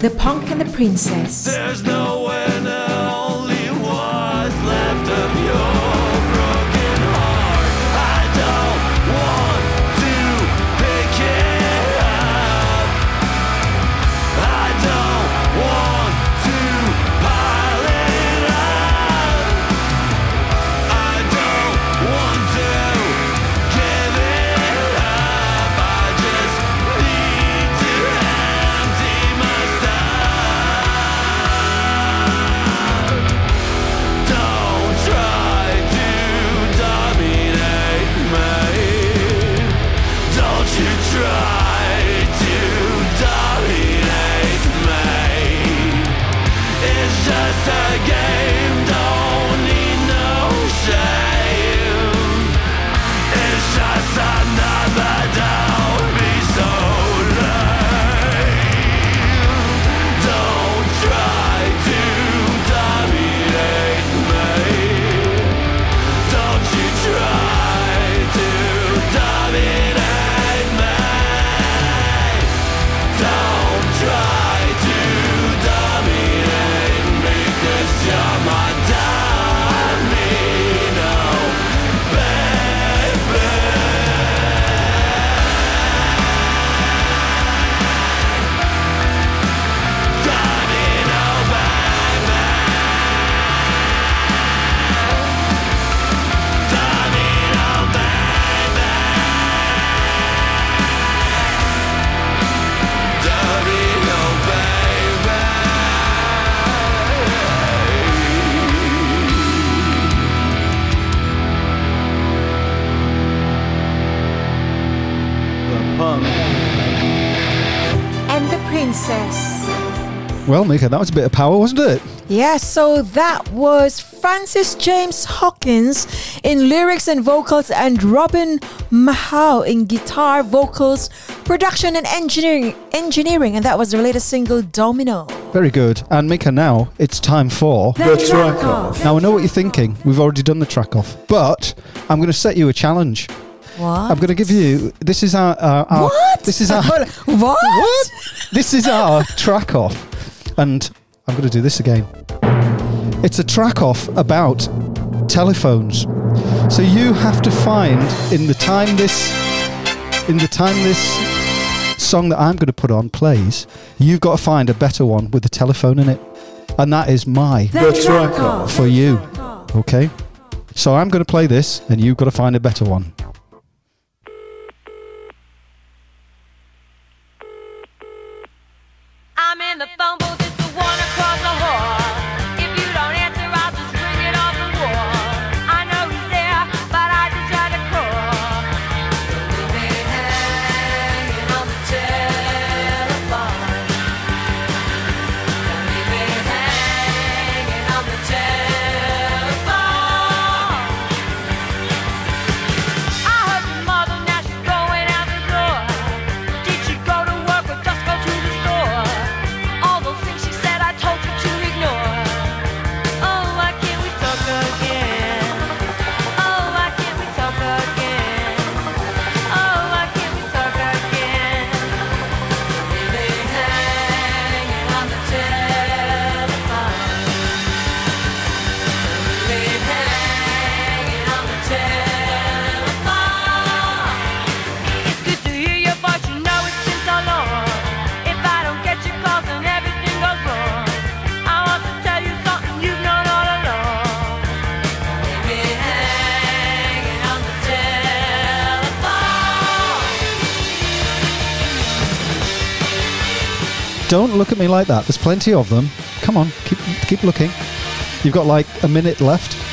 The Punk and the Princess. punk. And the princess. Well, Mika, that was a bit of power, wasn't it? Yeah, so that was Francis James Hawkins in lyrics and vocals and Robin Mahal in guitar, vocals, production and engineering engineering and that was the latest single Domino. Very good. And Mika now it's time for the, the track, off. Now I know what you're thinking. We've already done the track off. But I'm gonna set you a challenge. What? I'm going to give you. This is our. our, our What? This is our. what? What? This is our track off, and I'm going to do this again. It's a track off about telephones. So you have to find in the time this in the time this song that I'm going to put on plays, you've got to find a better one with a telephone in it, and that is my The track off. for you. Okay. So I'm going to play this, and you've got to find a better one. Look at me like that. There's plenty of them. Come on, keep keep looking. You've got like a minute left.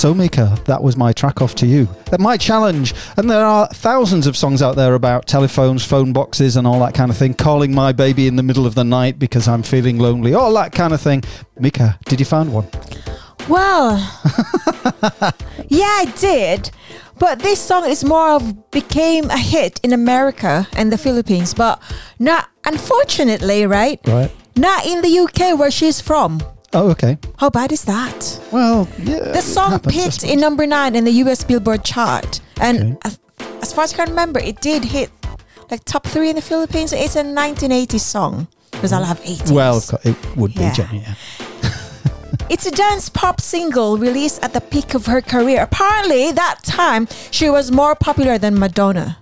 So, Mika, that was my track off to you. That my challenge. And there are thousands of songs out there about telephones, phone boxes, and all that kind of thing. Calling my baby in the middle of the night because I'm feeling lonely, all that kind of thing. Mika, did you find one? Well, yeah, I did. But this song is more of became a hit in America and the Philippines, but not unfortunately, right? Right. Not in the UK where she's from. Oh, okay. How bad is that? Well, yeah. The song happens, peaked in number nine in the US Billboard chart, and as, as far as I can remember, it did hit like top three in the Philippines. It's a 1980s song because I love 80s. Well, it would be, Yeah. Jenny. Yeah. It's a dance pop single released at the peak of her career. Apparently, that time she was more popular than Madonna.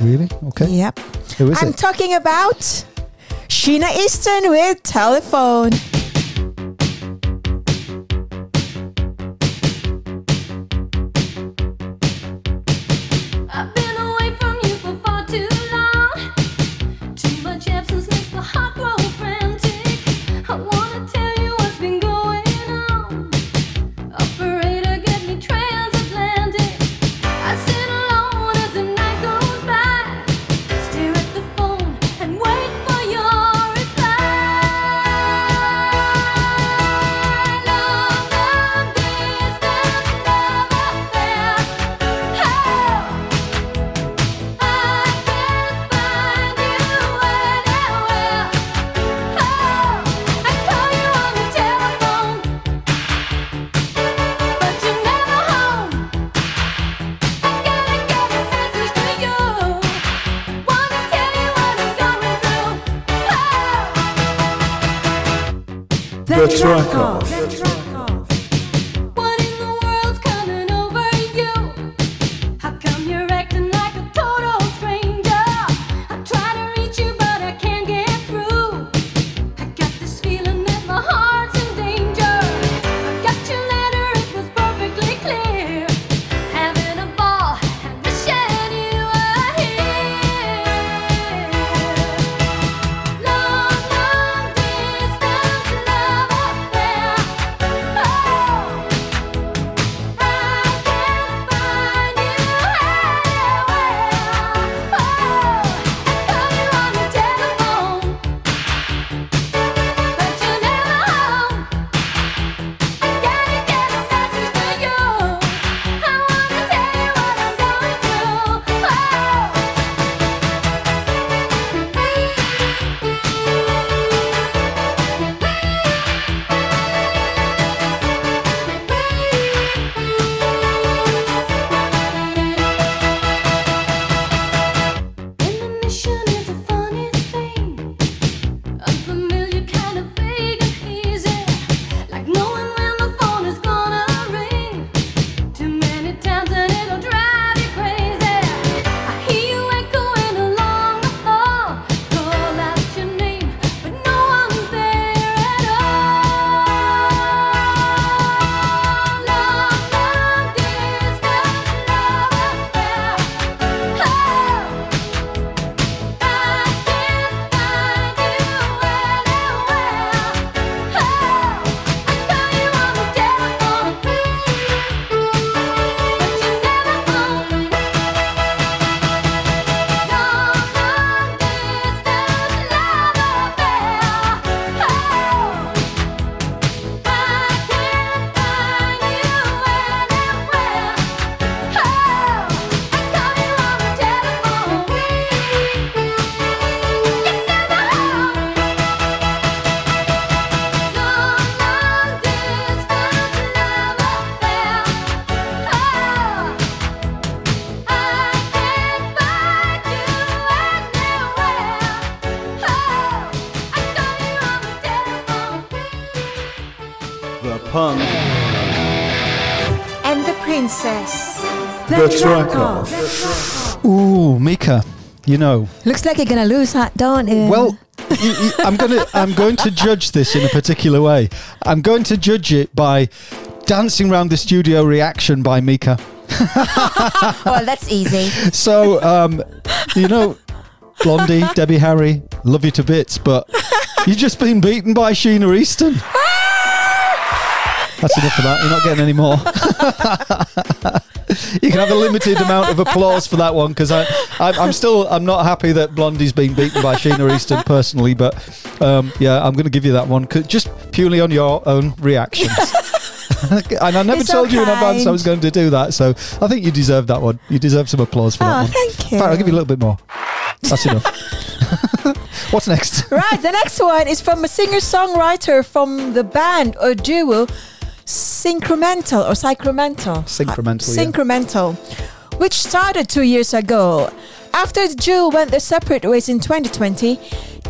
Really? Okay. Yep. Who is I'm it? talking about Sheena Easton with Telephone. The off. Ooh, Mika, you know, Looks like you're gonna lose, that, Don't you? well, I'm gonna I'm going to judge this in a particular way. I'm going to judge it by dancing around the studio reaction by Mika. well, that's easy. So, um, you know, Blondie, Debbie Harry, love you to bits, but you've just been beaten by Sheena Easton. That's enough of that. You're not getting any more. you can have a limited amount of applause for that one because I, I, I'm still I'm not happy that Blondie's been beaten by Sheena Easton personally, but um, yeah, I'm going to give you that one 'cause- just purely on your own reactions. and I never It's told you in advance I was going to do that, so I think you deserve that one. You deserve some applause for Oh, that one. thank you. In fact, I'll give you a little bit more. That's enough. What's next? right, the next one is from a singer-songwriter from the band or duo Syncremental or Syncremental. Syncremental, yeah. Syncremental, which started two years ago. After the duo went their separate ways in 2020,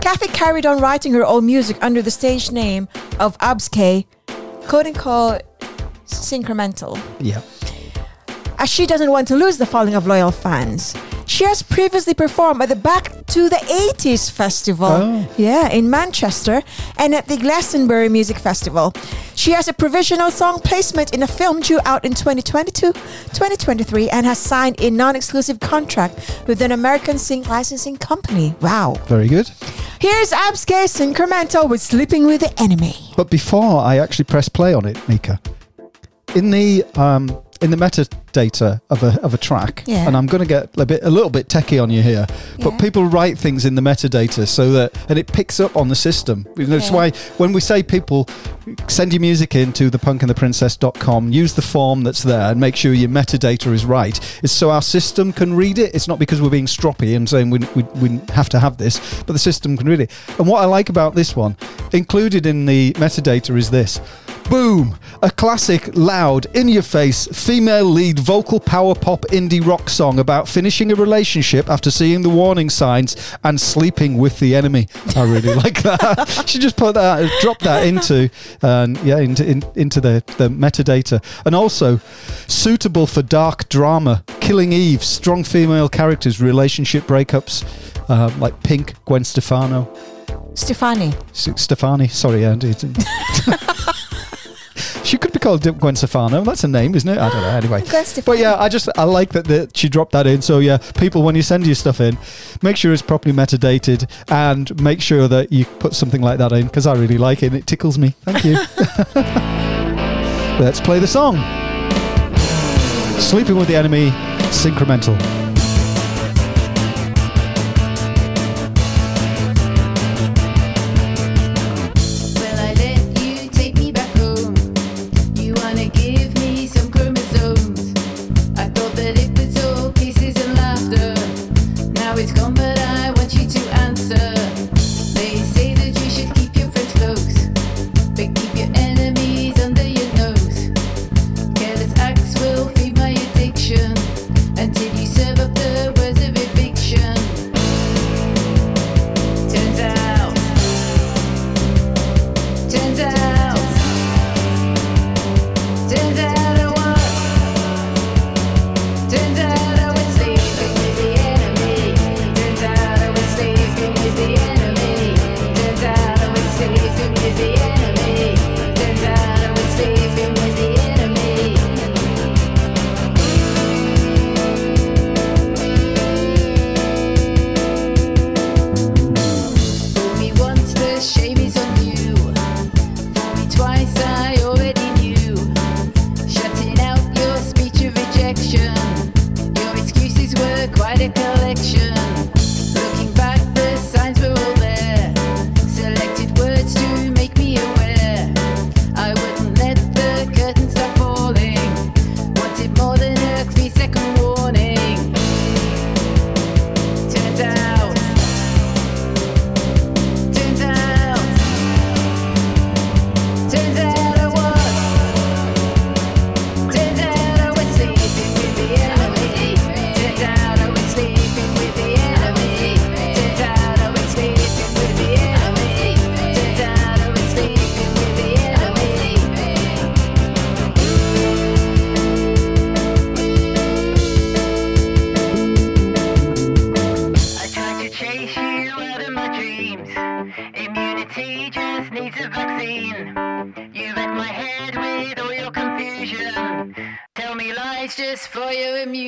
Kathy carried on writing her own music under the stage name of Abske, quote unquote Syncremental Yeah. as she doesn't want to lose the following of loyal fans. She has previously performed at the Back to the 80s Festival, Oh. yeah, in Manchester, and at the Glastonbury Music Festival. She has a provisional song placement in a film due out in 2022 2023 and has signed a non exclusive contract with an American sync licensing company. Wow. Very good. Here's Abske Syncremental with Sleeping with the Enemy. But before I actually press play on it, Mika, in the um, in the metadata of a of a track, Yeah. and I'm going to get a bit a little bit techie on you here, but Yeah. people write things in the metadata so that and it picks up on the system. That's why when we say people send your music in to thepunkandtheprincess.com, use the form that's there and make sure your metadata is right. It's so our system can read it. It's not because we're being stroppy and saying we, we, we have to have this, but the system can read it. And what I like about this one, included in the metadata, is this Boom! A classic, loud, in your face, female lead vocal power pop indie rock song about finishing a relationship after seeing the warning signs and sleeping with the enemy. I really like that. she just put that, dropped that into, um, yeah, into, in, into the, the metadata. And also, suitable for dark drama, Killing Eve, strong female characters, relationship breakups, uh, like Pink, Gwen Stefano. Stefani. S- Stefani, sorry, Andy. she could be called Gwen Stefano. That's a name, isn't it? I don't know. Anyway, Gwen Stefani. but yeah, I just I like that, that she dropped that in. So yeah, people, when you send your stuff in, make sure it's properly metadated and make sure that you put something like that in because I really like it. and It tickles me. Thank you. Let's play the song. Sleeping with the enemy, Syncremental.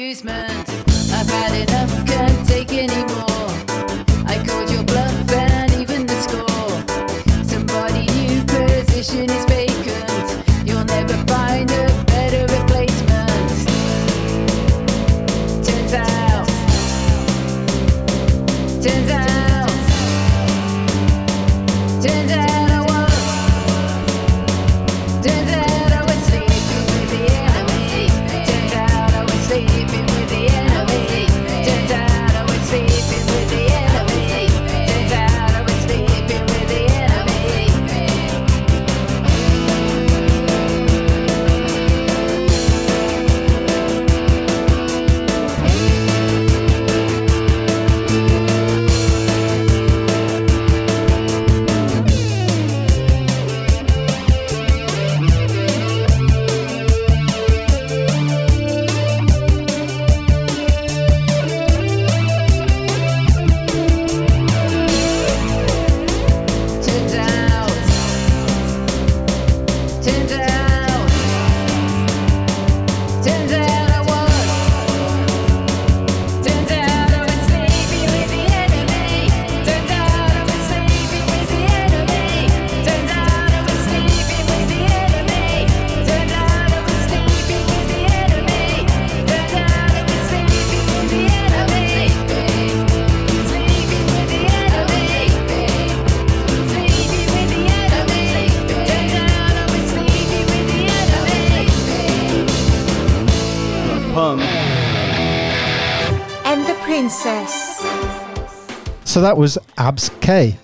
amusement. I've had enough. Girl. that was Abs K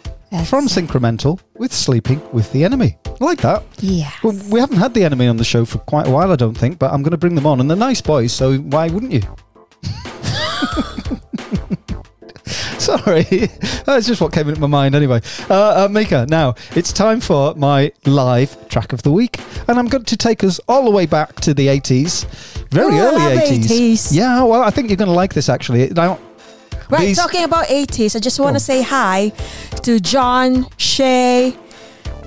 from Syncremental with Sleeping with the Enemy. I like that. Yeah. Well, we haven't had the enemy on the show for quite a while, I don't think, but I'm going to bring them on. And they're nice boys, so why wouldn't you? Sorry, that's just what came into my mind anyway. Uh, uh, Mika, now it's time for my live track of the week, and I'm going to take us all the way back to the 80s, very oh, early 80s. 80s. Yeah, well, I think you're going to like this actually. Now, Right, these- talking about 80s, I just want to say hi to John, Shay,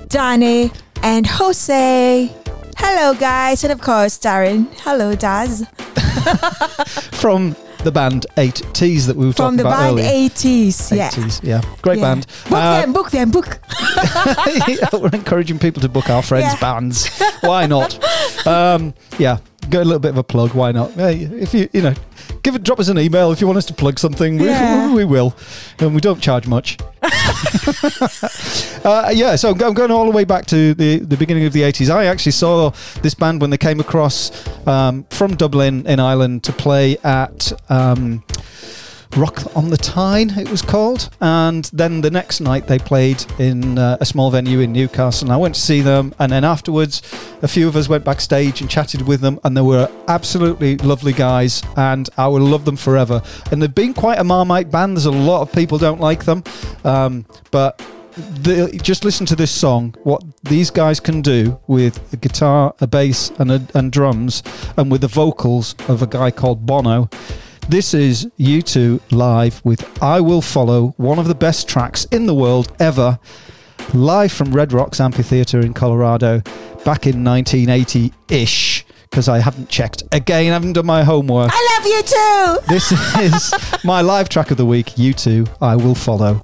Danny, and Jose. Hello, guys. And of course, Darren. Hello, Daz. from the band 8Ts that we were From talking the about band earlier. 80s. Yeah. 80s, yeah. Great Yeah. band. Book Uh, them, book them, book. We're encouraging people to book our friends' Yeah. bands. Why not? Um, yeah, go a little bit of a plug. Why not? Hey, if you you know, give it, drop us an email if you want us to plug something. We, Yeah. we will, and we don't charge much. uh, yeah, so I'm I'm going all the way back to the, the beginning of the 80s. I actually saw this band when they came across um, from Dublin in Ireland to play at. Um, Rock on the Tyne, it was called. And then the next night they played in uh, a small venue in Newcastle. And I went to see them. And then afterwards, a few of us went backstage and chatted with them. And they were absolutely lovely guys. And I will love them forever. And they've been quite a Marmite band. There's a lot of people don't like them. Um, but the, just listen to this song. What these guys can do with a guitar, a bass, and, a, and drums, and with the vocals of a guy called Bono. This is U2 live with I Will Follow, one of the best tracks in the world ever, live from Red Rocks Amphitheatre in Colorado back in 1980 ish, because I haven't checked. Again, I haven't done my homework. I love you too. This is my live track of the week, U2 I Will Follow.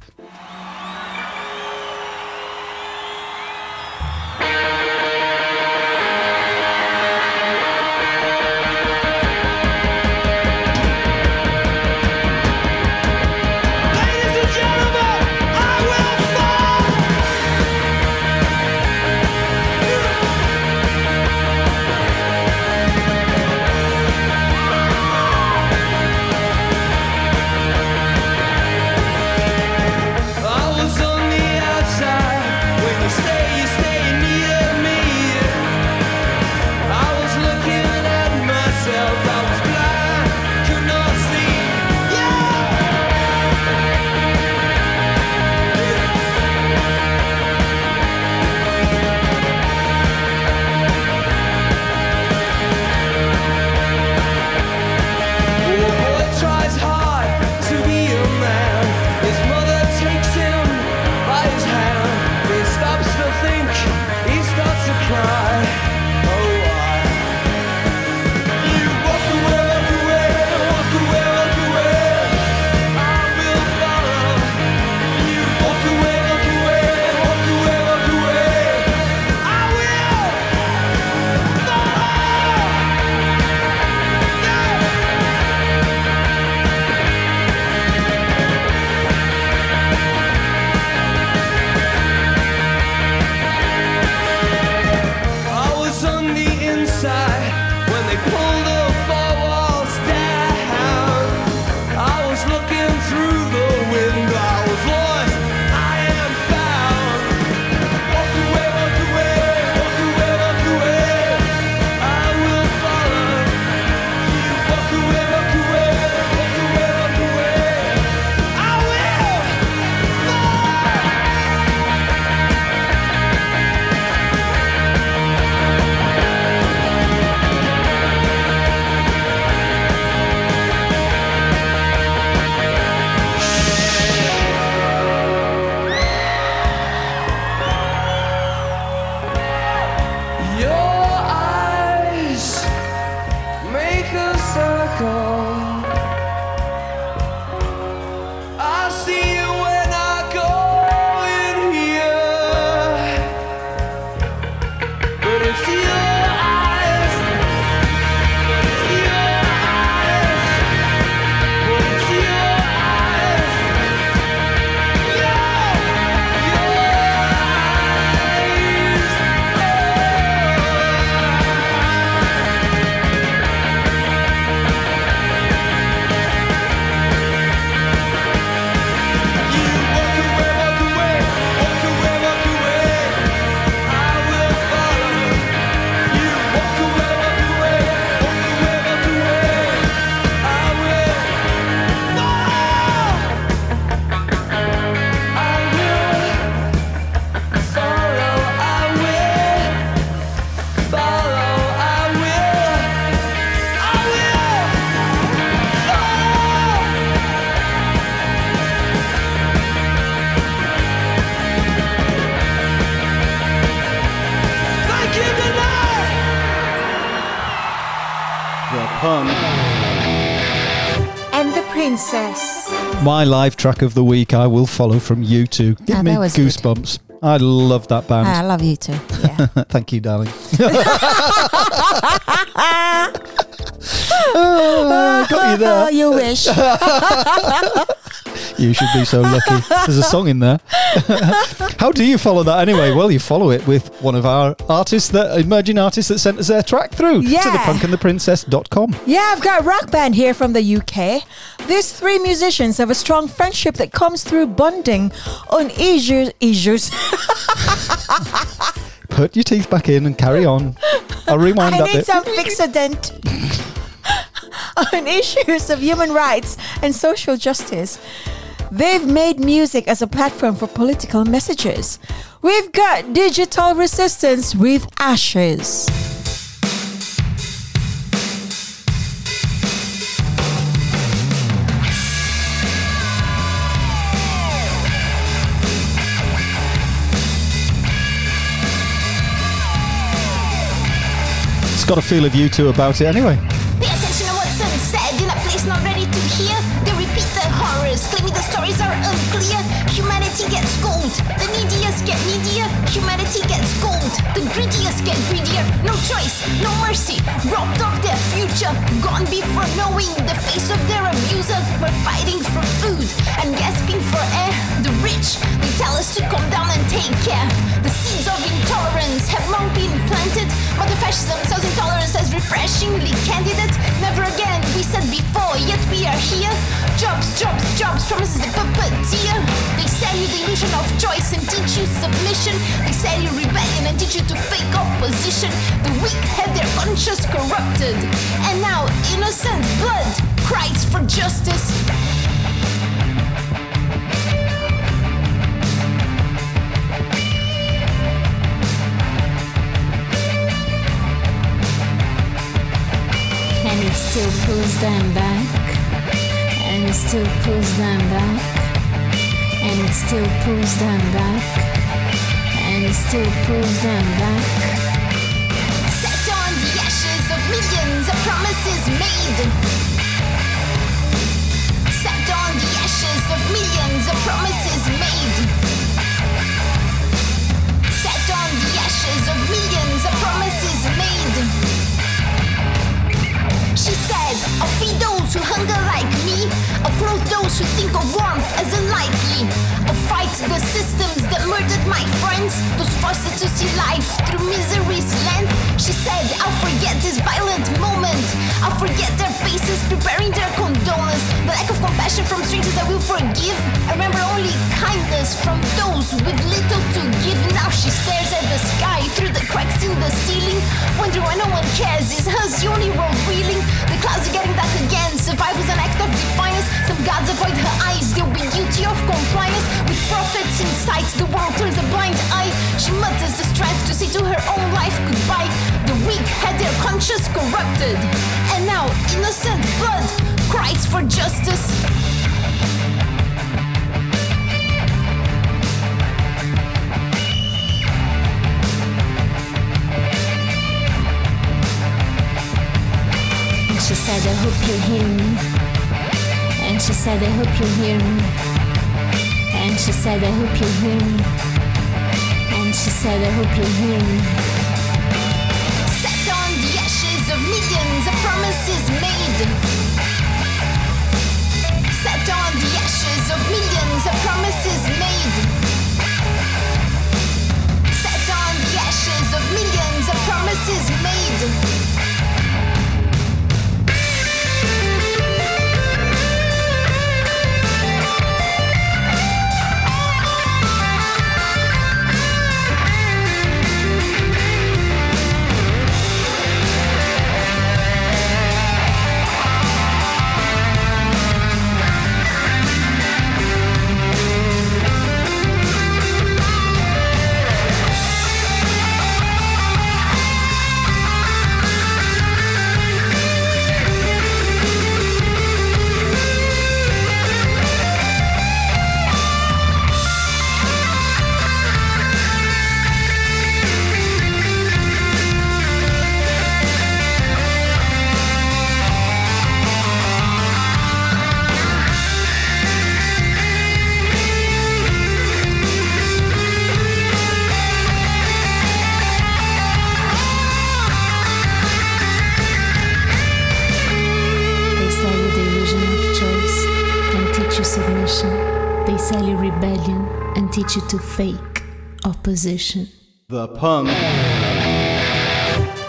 Princess. My live track of the week, I will follow from U2. Give Ah, me was good. goosebumps. I love that band. Ah, I love you too. Yeah. Thank you, darling. oh, got you there. you wish. You should be so lucky. There's a song in there. How do you follow that anyway? Well, you follow it with one of our artists, that emerging artists that sent us their track through yeah. to Yeah. thepunkandtheprincess.com. Yeah, I've got a rock band here from the UK. These three musicians have a strong friendship that comes through bonding on issues. issues. Put your teeth back in and carry on. I'll rewind I that need bit. some fixodent on issues of human rights and social justice. They've made music as a platform for political messages. We've got digital resistance with ashes. It's got a feel of U2 about it anyway. The neediest get needier. Humanity gets gold, the greediest get greedier. No choice, no mercy, robbed of their future. Gone before knowing the face of their abuser. We're fighting for food and gasping for air. The rich, they tell us to calm down and take care. The seeds of intolerance have long been planted. Mother fascism sells intolerance as refreshingly candidate. Never again, we said before, yet we are here. Jobs, jobs, jobs, promises the puppeteer. They sell you the illusion of choice and teach you submission. They sell you rebellion and teach you to fake opposition. The weak have their conscience corrupted. And now innocent blood cries for justice. And it still pulls them back. And it still pulls them back. And it still pulls them back. And it still pulls them back. Promises made. Set on the ashes of millions of promises made. Set on the ashes of millions of promises made. She said, I'll feed those who hunger like me. I'll clothe those who think of warmth as unlikely. I'll fight the systems that murdered my friends. Those forced to see life through misery's lens. She said, I'll forget this violent moment. I'll forget their faces preparing their condolence. The lack of compassion from strangers I will forgive. I remember only kindness from those with little to give. Now she stares at the sky through the cracks in the ceiling. Wondering why no one cares. Is hers the only road reeling? The clouds are getting dark again. Survival's an act of defiance. Some gods avoid her eyes. They'll be of compliance. With prophets in sight, the world turns a blind eye. She mutters the strength to say to her own life goodbye. The weak had their conscience corrupted. And now innocent blood cries for justice. She I hope you hear me. She said, I hope you hear me. And she said, I hope you hear me. And she said, I hope you hear me. To fake opposition. The punk.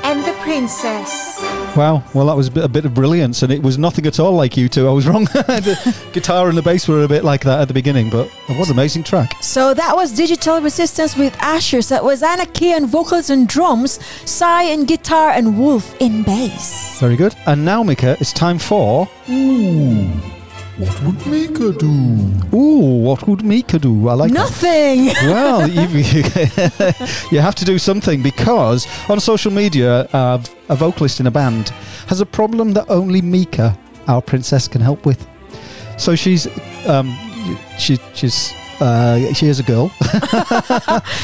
And the princess. Wow, well, that was a bit, a bit of brilliance, and it was nothing at all like U2. I was wrong. the guitar and the bass were a bit like that at the beginning, but it was an amazing track. So that was Digital Resistance with Ashes. That was Anna Anarchy on vocals and drums, Psy in guitar, and Wolf in bass. Very good. And now, Mika, it's time for. Ooh, what would Mika do? Ooh, what would Mika do? I like that. Nothing. well, you, you have to do something because on social media, uh, a vocalist in a band has a problem that only Mika, our princess, can help with. So she's, um, she, she's, uh, she is a girl,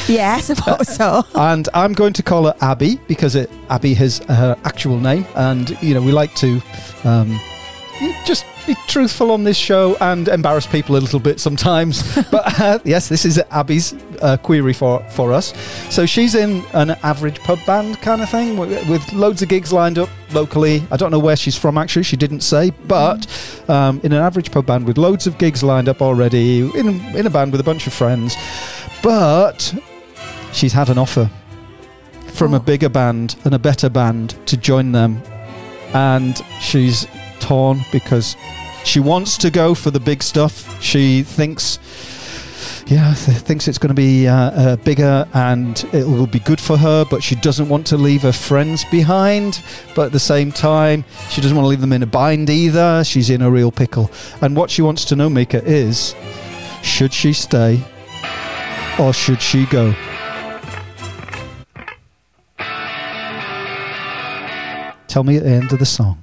yeah, I suppose so. and I'm going to call her Abby because it, Abby is her actual name, and you know we like to. Um, just be truthful on this show and embarrass people a little bit sometimes. but uh, yes, this is Abby's uh, query for, for us. So she's in an average pub band kind of thing with, with loads of gigs lined up locally. I don't know where she's from actually, she didn't say, but um, in an average pub band with loads of gigs lined up already, in, in a band with a bunch of friends. But she's had an offer from a bigger band and a better band to join them. And she's torn because she wants to go for the big stuff. She thinks, yeah, th- thinks it's going to be uh, uh, bigger and it will be good for her, but she doesn't want to leave her friends behind. But at the same time, she doesn't want to leave them in a bind either. She's in a real pickle. And what she wants to know, Mika, is should she stay or should she go? Tell me at the end of the song.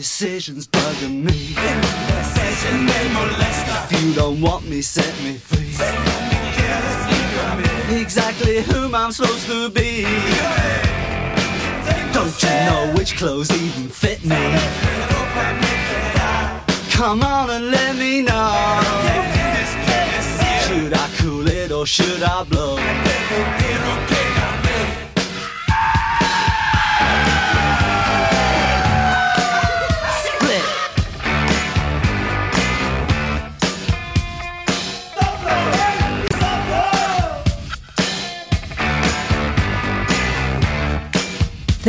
This indecision's bugging me. If you don't want me, set me free. Exactly whom I'm supposed to be. Don't you know which clothes even fit me? Come on and let me know. Should I cool it or should I blow?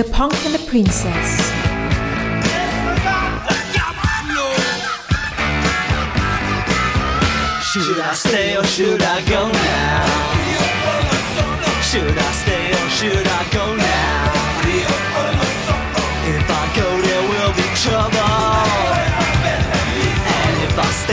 The Punk and the Princess. Should I stay or should I go now? Should I stay or should I go now? If I go, there will be trouble. And if I stay,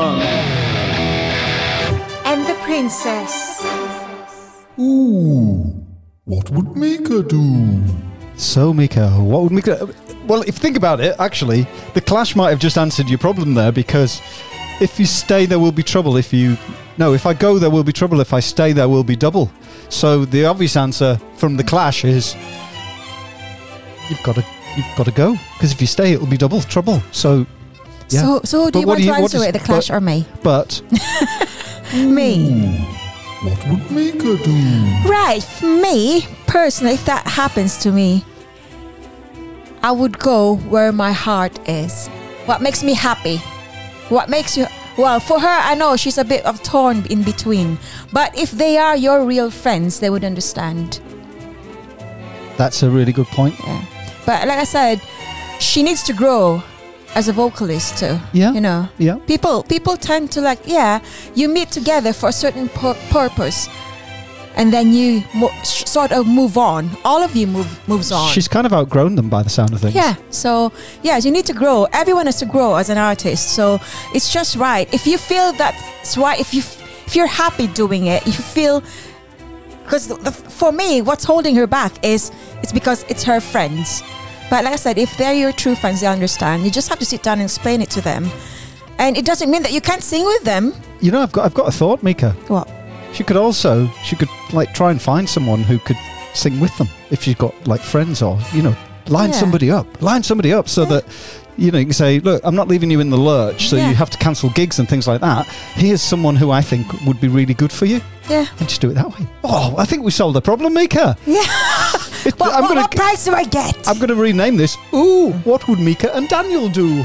The. And the princess. Ooh, What would Mika do? So, Mika, what would Mika. Well, if you think about it, actually, the Clash might have just answered your problem there because if you stay, there will be trouble. If you. No, if I go, there will be trouble. If I stay, there will be double. So, the obvious answer from the Clash is you've got to. You've got to go because if you stay, it will be double trouble. So, yeah. So, so do But you want to answer does- it, the Clash but- or me? But Me. Hmm. What would Mika do? Right, me personally, if that happens to me, I would go where my heart is. What makes me happy? What makes you well? For her, I know she's a bit of torn in between. But if they are your real friends, they would understand. that's a really good point. Yeah. But like I said, she needs to grow as a vocalist too. Yeah. You know. Yeah. People people tend to like yeah, you meet together for a certain pur- purpose, and then you mo- sh- sort of move on. All of you move moves on. She's kind of outgrown them by the sound of things. Yeah. So yeah, you need to grow. Everyone has to grow as an artist. So it's just right. If you feel that's right, if you f- if you're happy doing it, if you feel because for me, what's holding her back is it's because it's her friends. But like I said, if they're your true friends, they understand. You just have to sit down and explain it to them. And it doesn't mean that you can't sing with them. You know, I've got I've got a thought, Mika. What? She could also she could like try and find someone who could sing with them if she's got like friends or you know line Yeah. somebody up, line somebody up so that you know you can say, look, I'm not leaving you in the lurch, so Yeah. you have to cancel gigs and things like that. Here's someone who I think would be really good for you, Yeah. and just do it that way. Oh, I think we solved the problem, Mika. Yeah. It- What, I'm what, gonna what price do I get? I'm going to rename this. Ooh, what would Mika and Daniel do?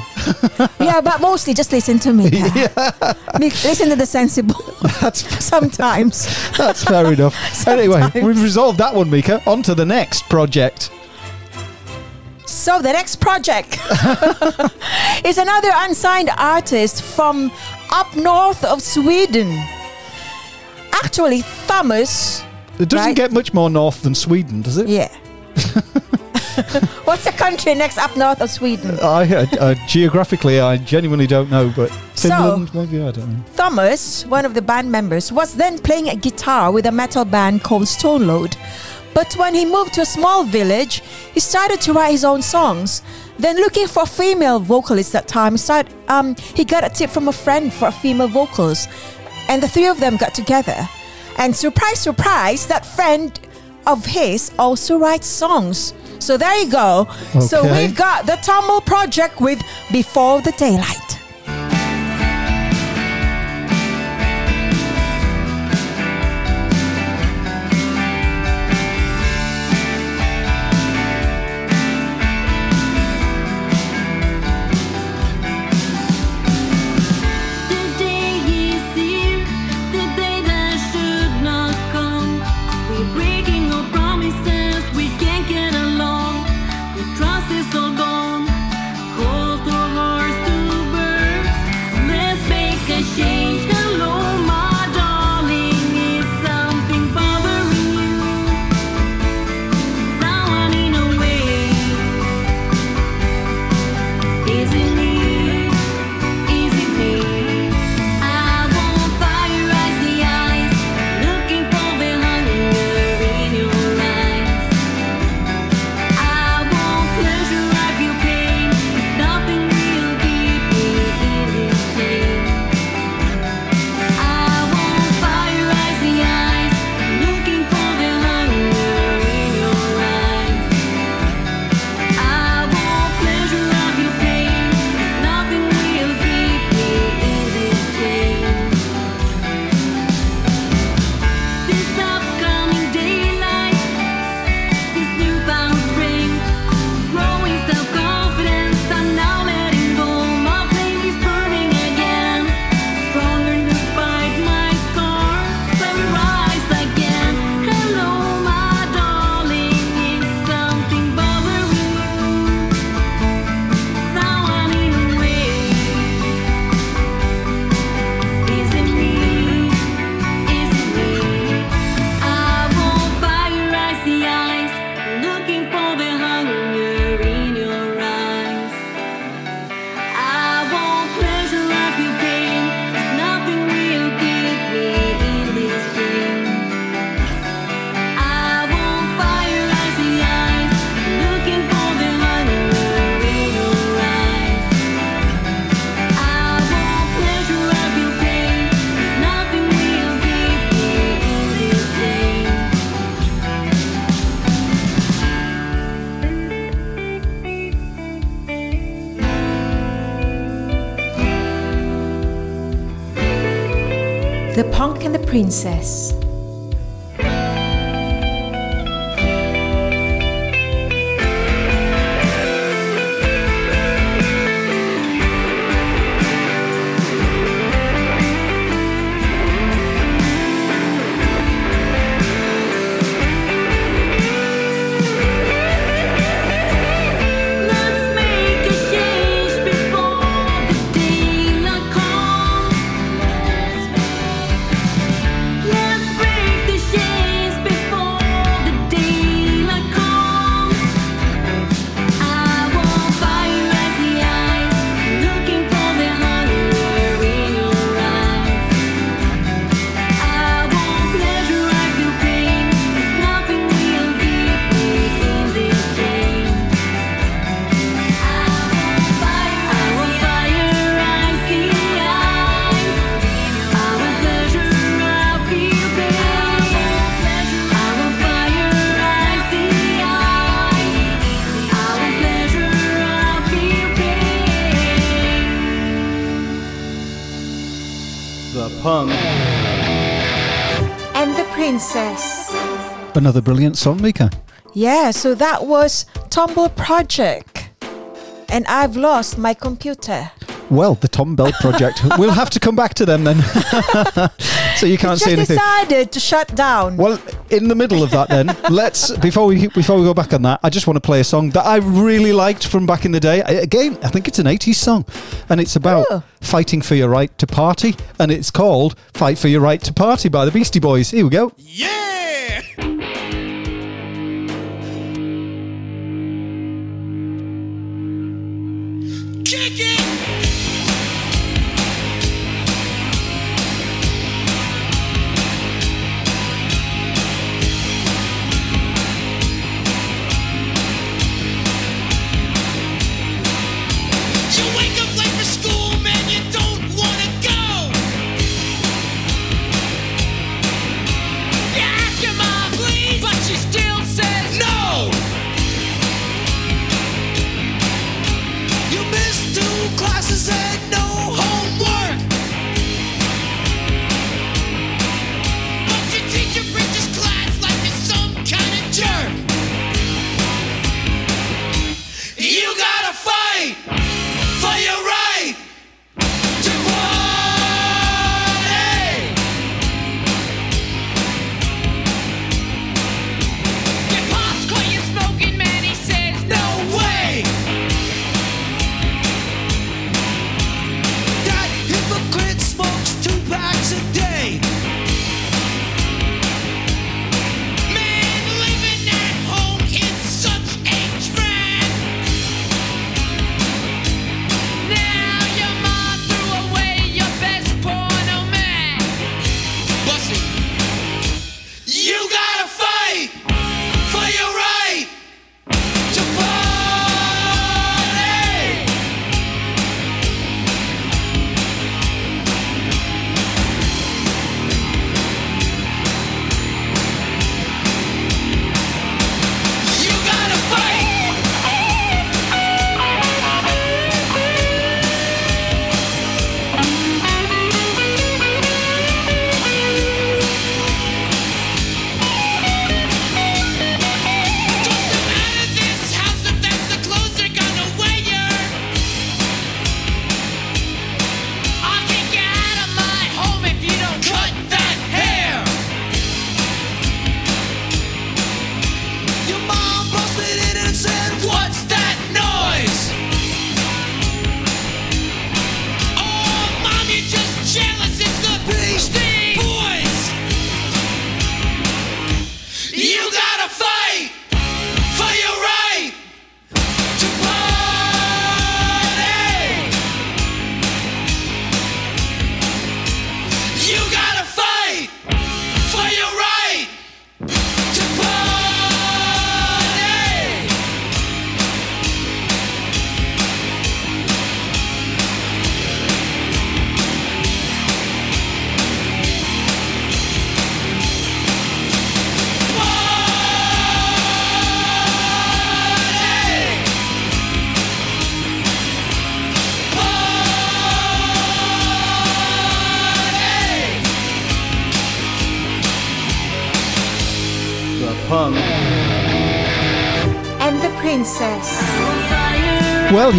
yeah, but mostly just listen to me. Me- Listen to the sensible. That's sometimes. That's fair enough. anyway, we've resolved that one, Mika. On to the next project. So the next project is another unsigned artist from up north of Sweden. Actually, Thomas. It doesn't Right. get much more north than Sweden, does it? Yeah. What's the country next up north of Sweden? I, uh, uh, geographically, I genuinely don't know, but So- Finland, maybe I don't know. Thomas, one of the band members, was then playing a guitar with a metal band called Stone Load. But when he moved to a small village, he started to write his own songs. Then, looking for female vocalists that time, he, started, um, he got a tip from a friend for female vocals, and the three of them got together. And surprise, surprise, that friend of his also writes songs. So there you go. So we've got the Tumble Project with Before the Daylight. Princess. Another brilliant song, Mika. Yeah, so that was Tumble Project. And I've lost my computer. Well, the Tom Bell Project. we'll have to come back to them then. so you can't Just say anything. decided to shut down. Well, in the middle of that, then let's before we before we go back on that, I just want to play a song that I really liked from back in the day. I- Again, I think it's an '80s song, and it's about Oh. fighting for your right to party, and it's called "Fight for Your Right to Party" by the Beastie Boys. Here we go. You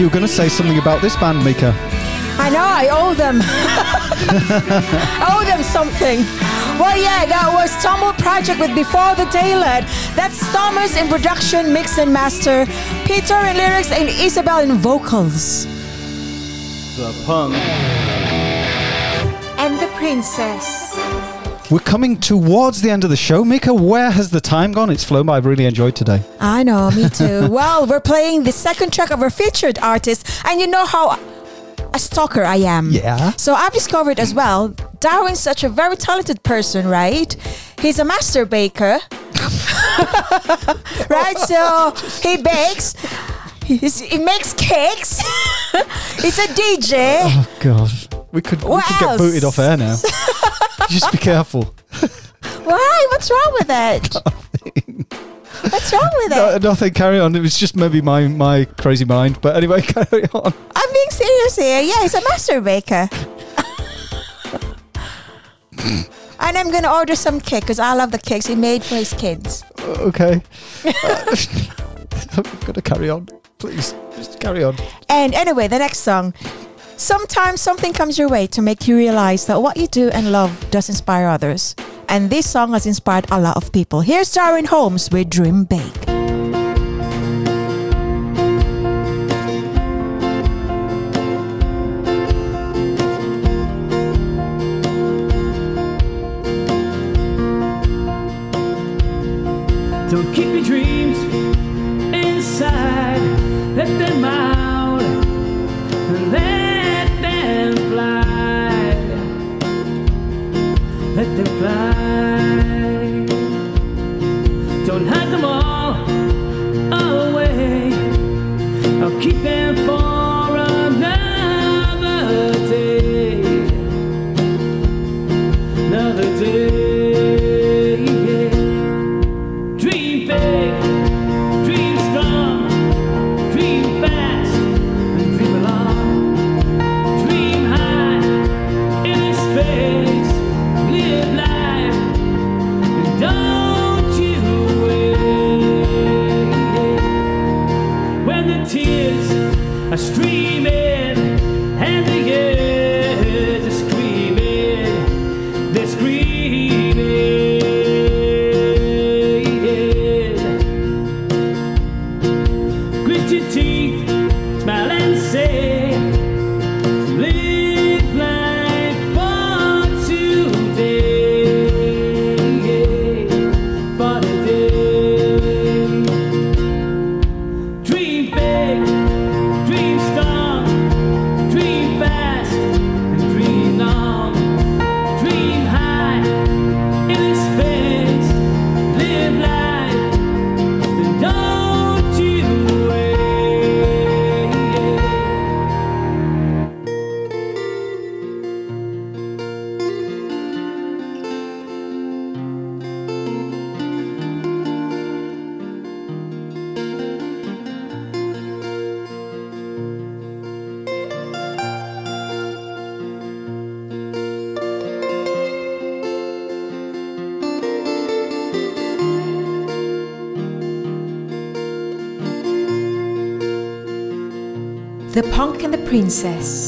you were going to say something about this band, Mika. I know, I owe them. I owe them something. Well, yeah, that was Tumble Project with Before the Daylight. That's Thomas in production, mix and master, Peter in lyrics, and Isabel in vocals. The punk. And the princess. We're coming towards the end of the show. Mika, where has the time gone? It's flown by. I've really enjoyed today. I know, me too. well, we're playing the second track of our featured artist, and you know how a stalker I am. Yeah. So I've discovered as well, Darwin's such a very talented person, right? He's a master baker. right? So he bakes. He's, he makes cakes. He's a DJ. Oh, God. We could, we could get booted off air now. Just be careful. Why? What's wrong with it? What's wrong with No, it? nothing, carry on. It was just maybe my, my crazy mind. But anyway, carry on. I'm being serious here. Yeah, he's a master baker. and I'm gonna order some cake because I love the cakes he made for his kids. Uh, okay. I've got to carry on. Please, just carry on. And anyway, the next song. Sometimes something comes your way to make you realize that what you do and love does inspire others. And this song has inspired a lot of people. Here's Darwin Holmes with Dream Big. Don't keep your dreams inside. Don't hide them all and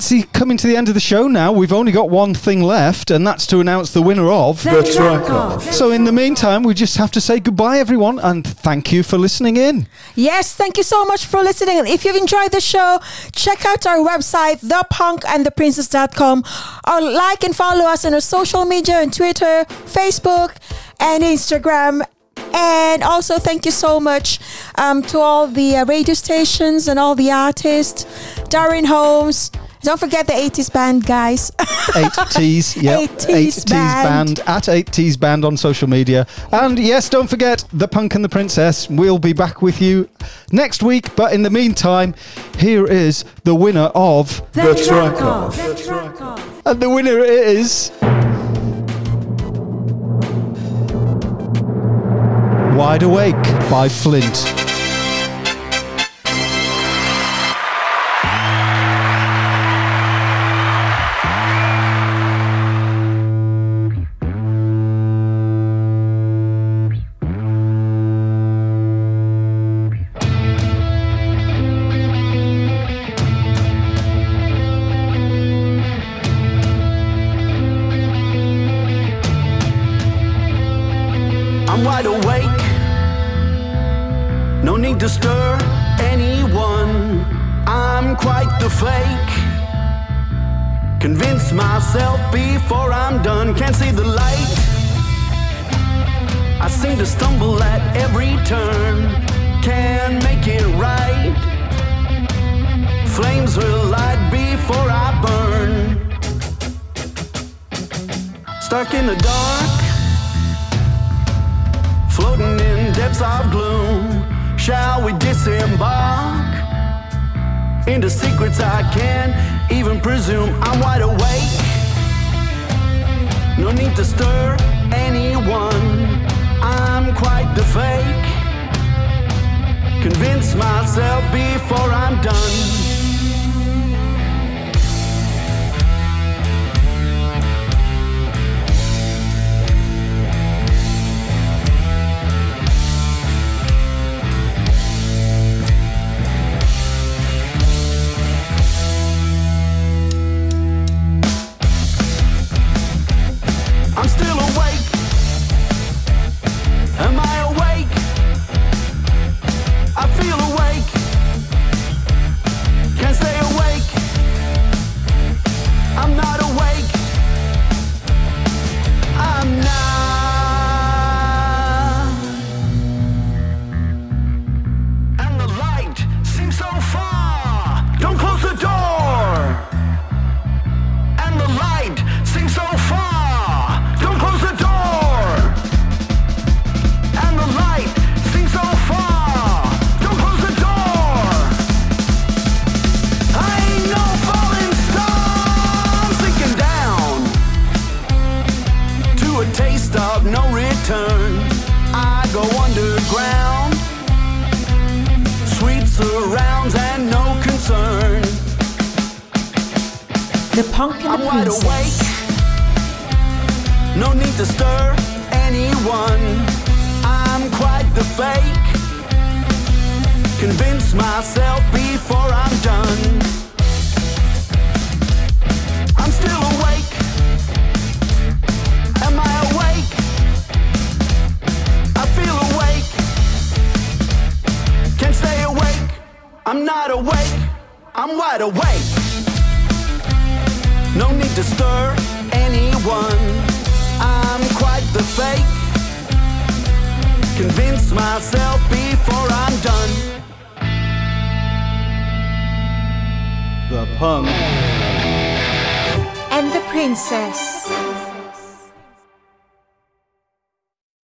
that's coming to the end of the show now. We've only got one thing left, and that's to announce the winner of The The track track off. off. So, in the meantime, we just have to say goodbye, everyone, and thank you for listening in. Yes, thank you so much for listening. And If you've enjoyed the show, check out our website, thepunkandtheprincess.com, or like and follow us on our social media on Twitter, Facebook, and Instagram. And also, thank you so much um, to all the uh, radio stations and all the artists, Darren Holmes. Don't forget the 80s band, guys. 8Ts, yeah. 8Ts band. band. at 8Ts band on social media. And yes, don't forget the Punk and the Princess. We'll be back with you next week. But in the meantime, here is the winner of The track off. The track off. And the winner is. Wide Awake by Flint.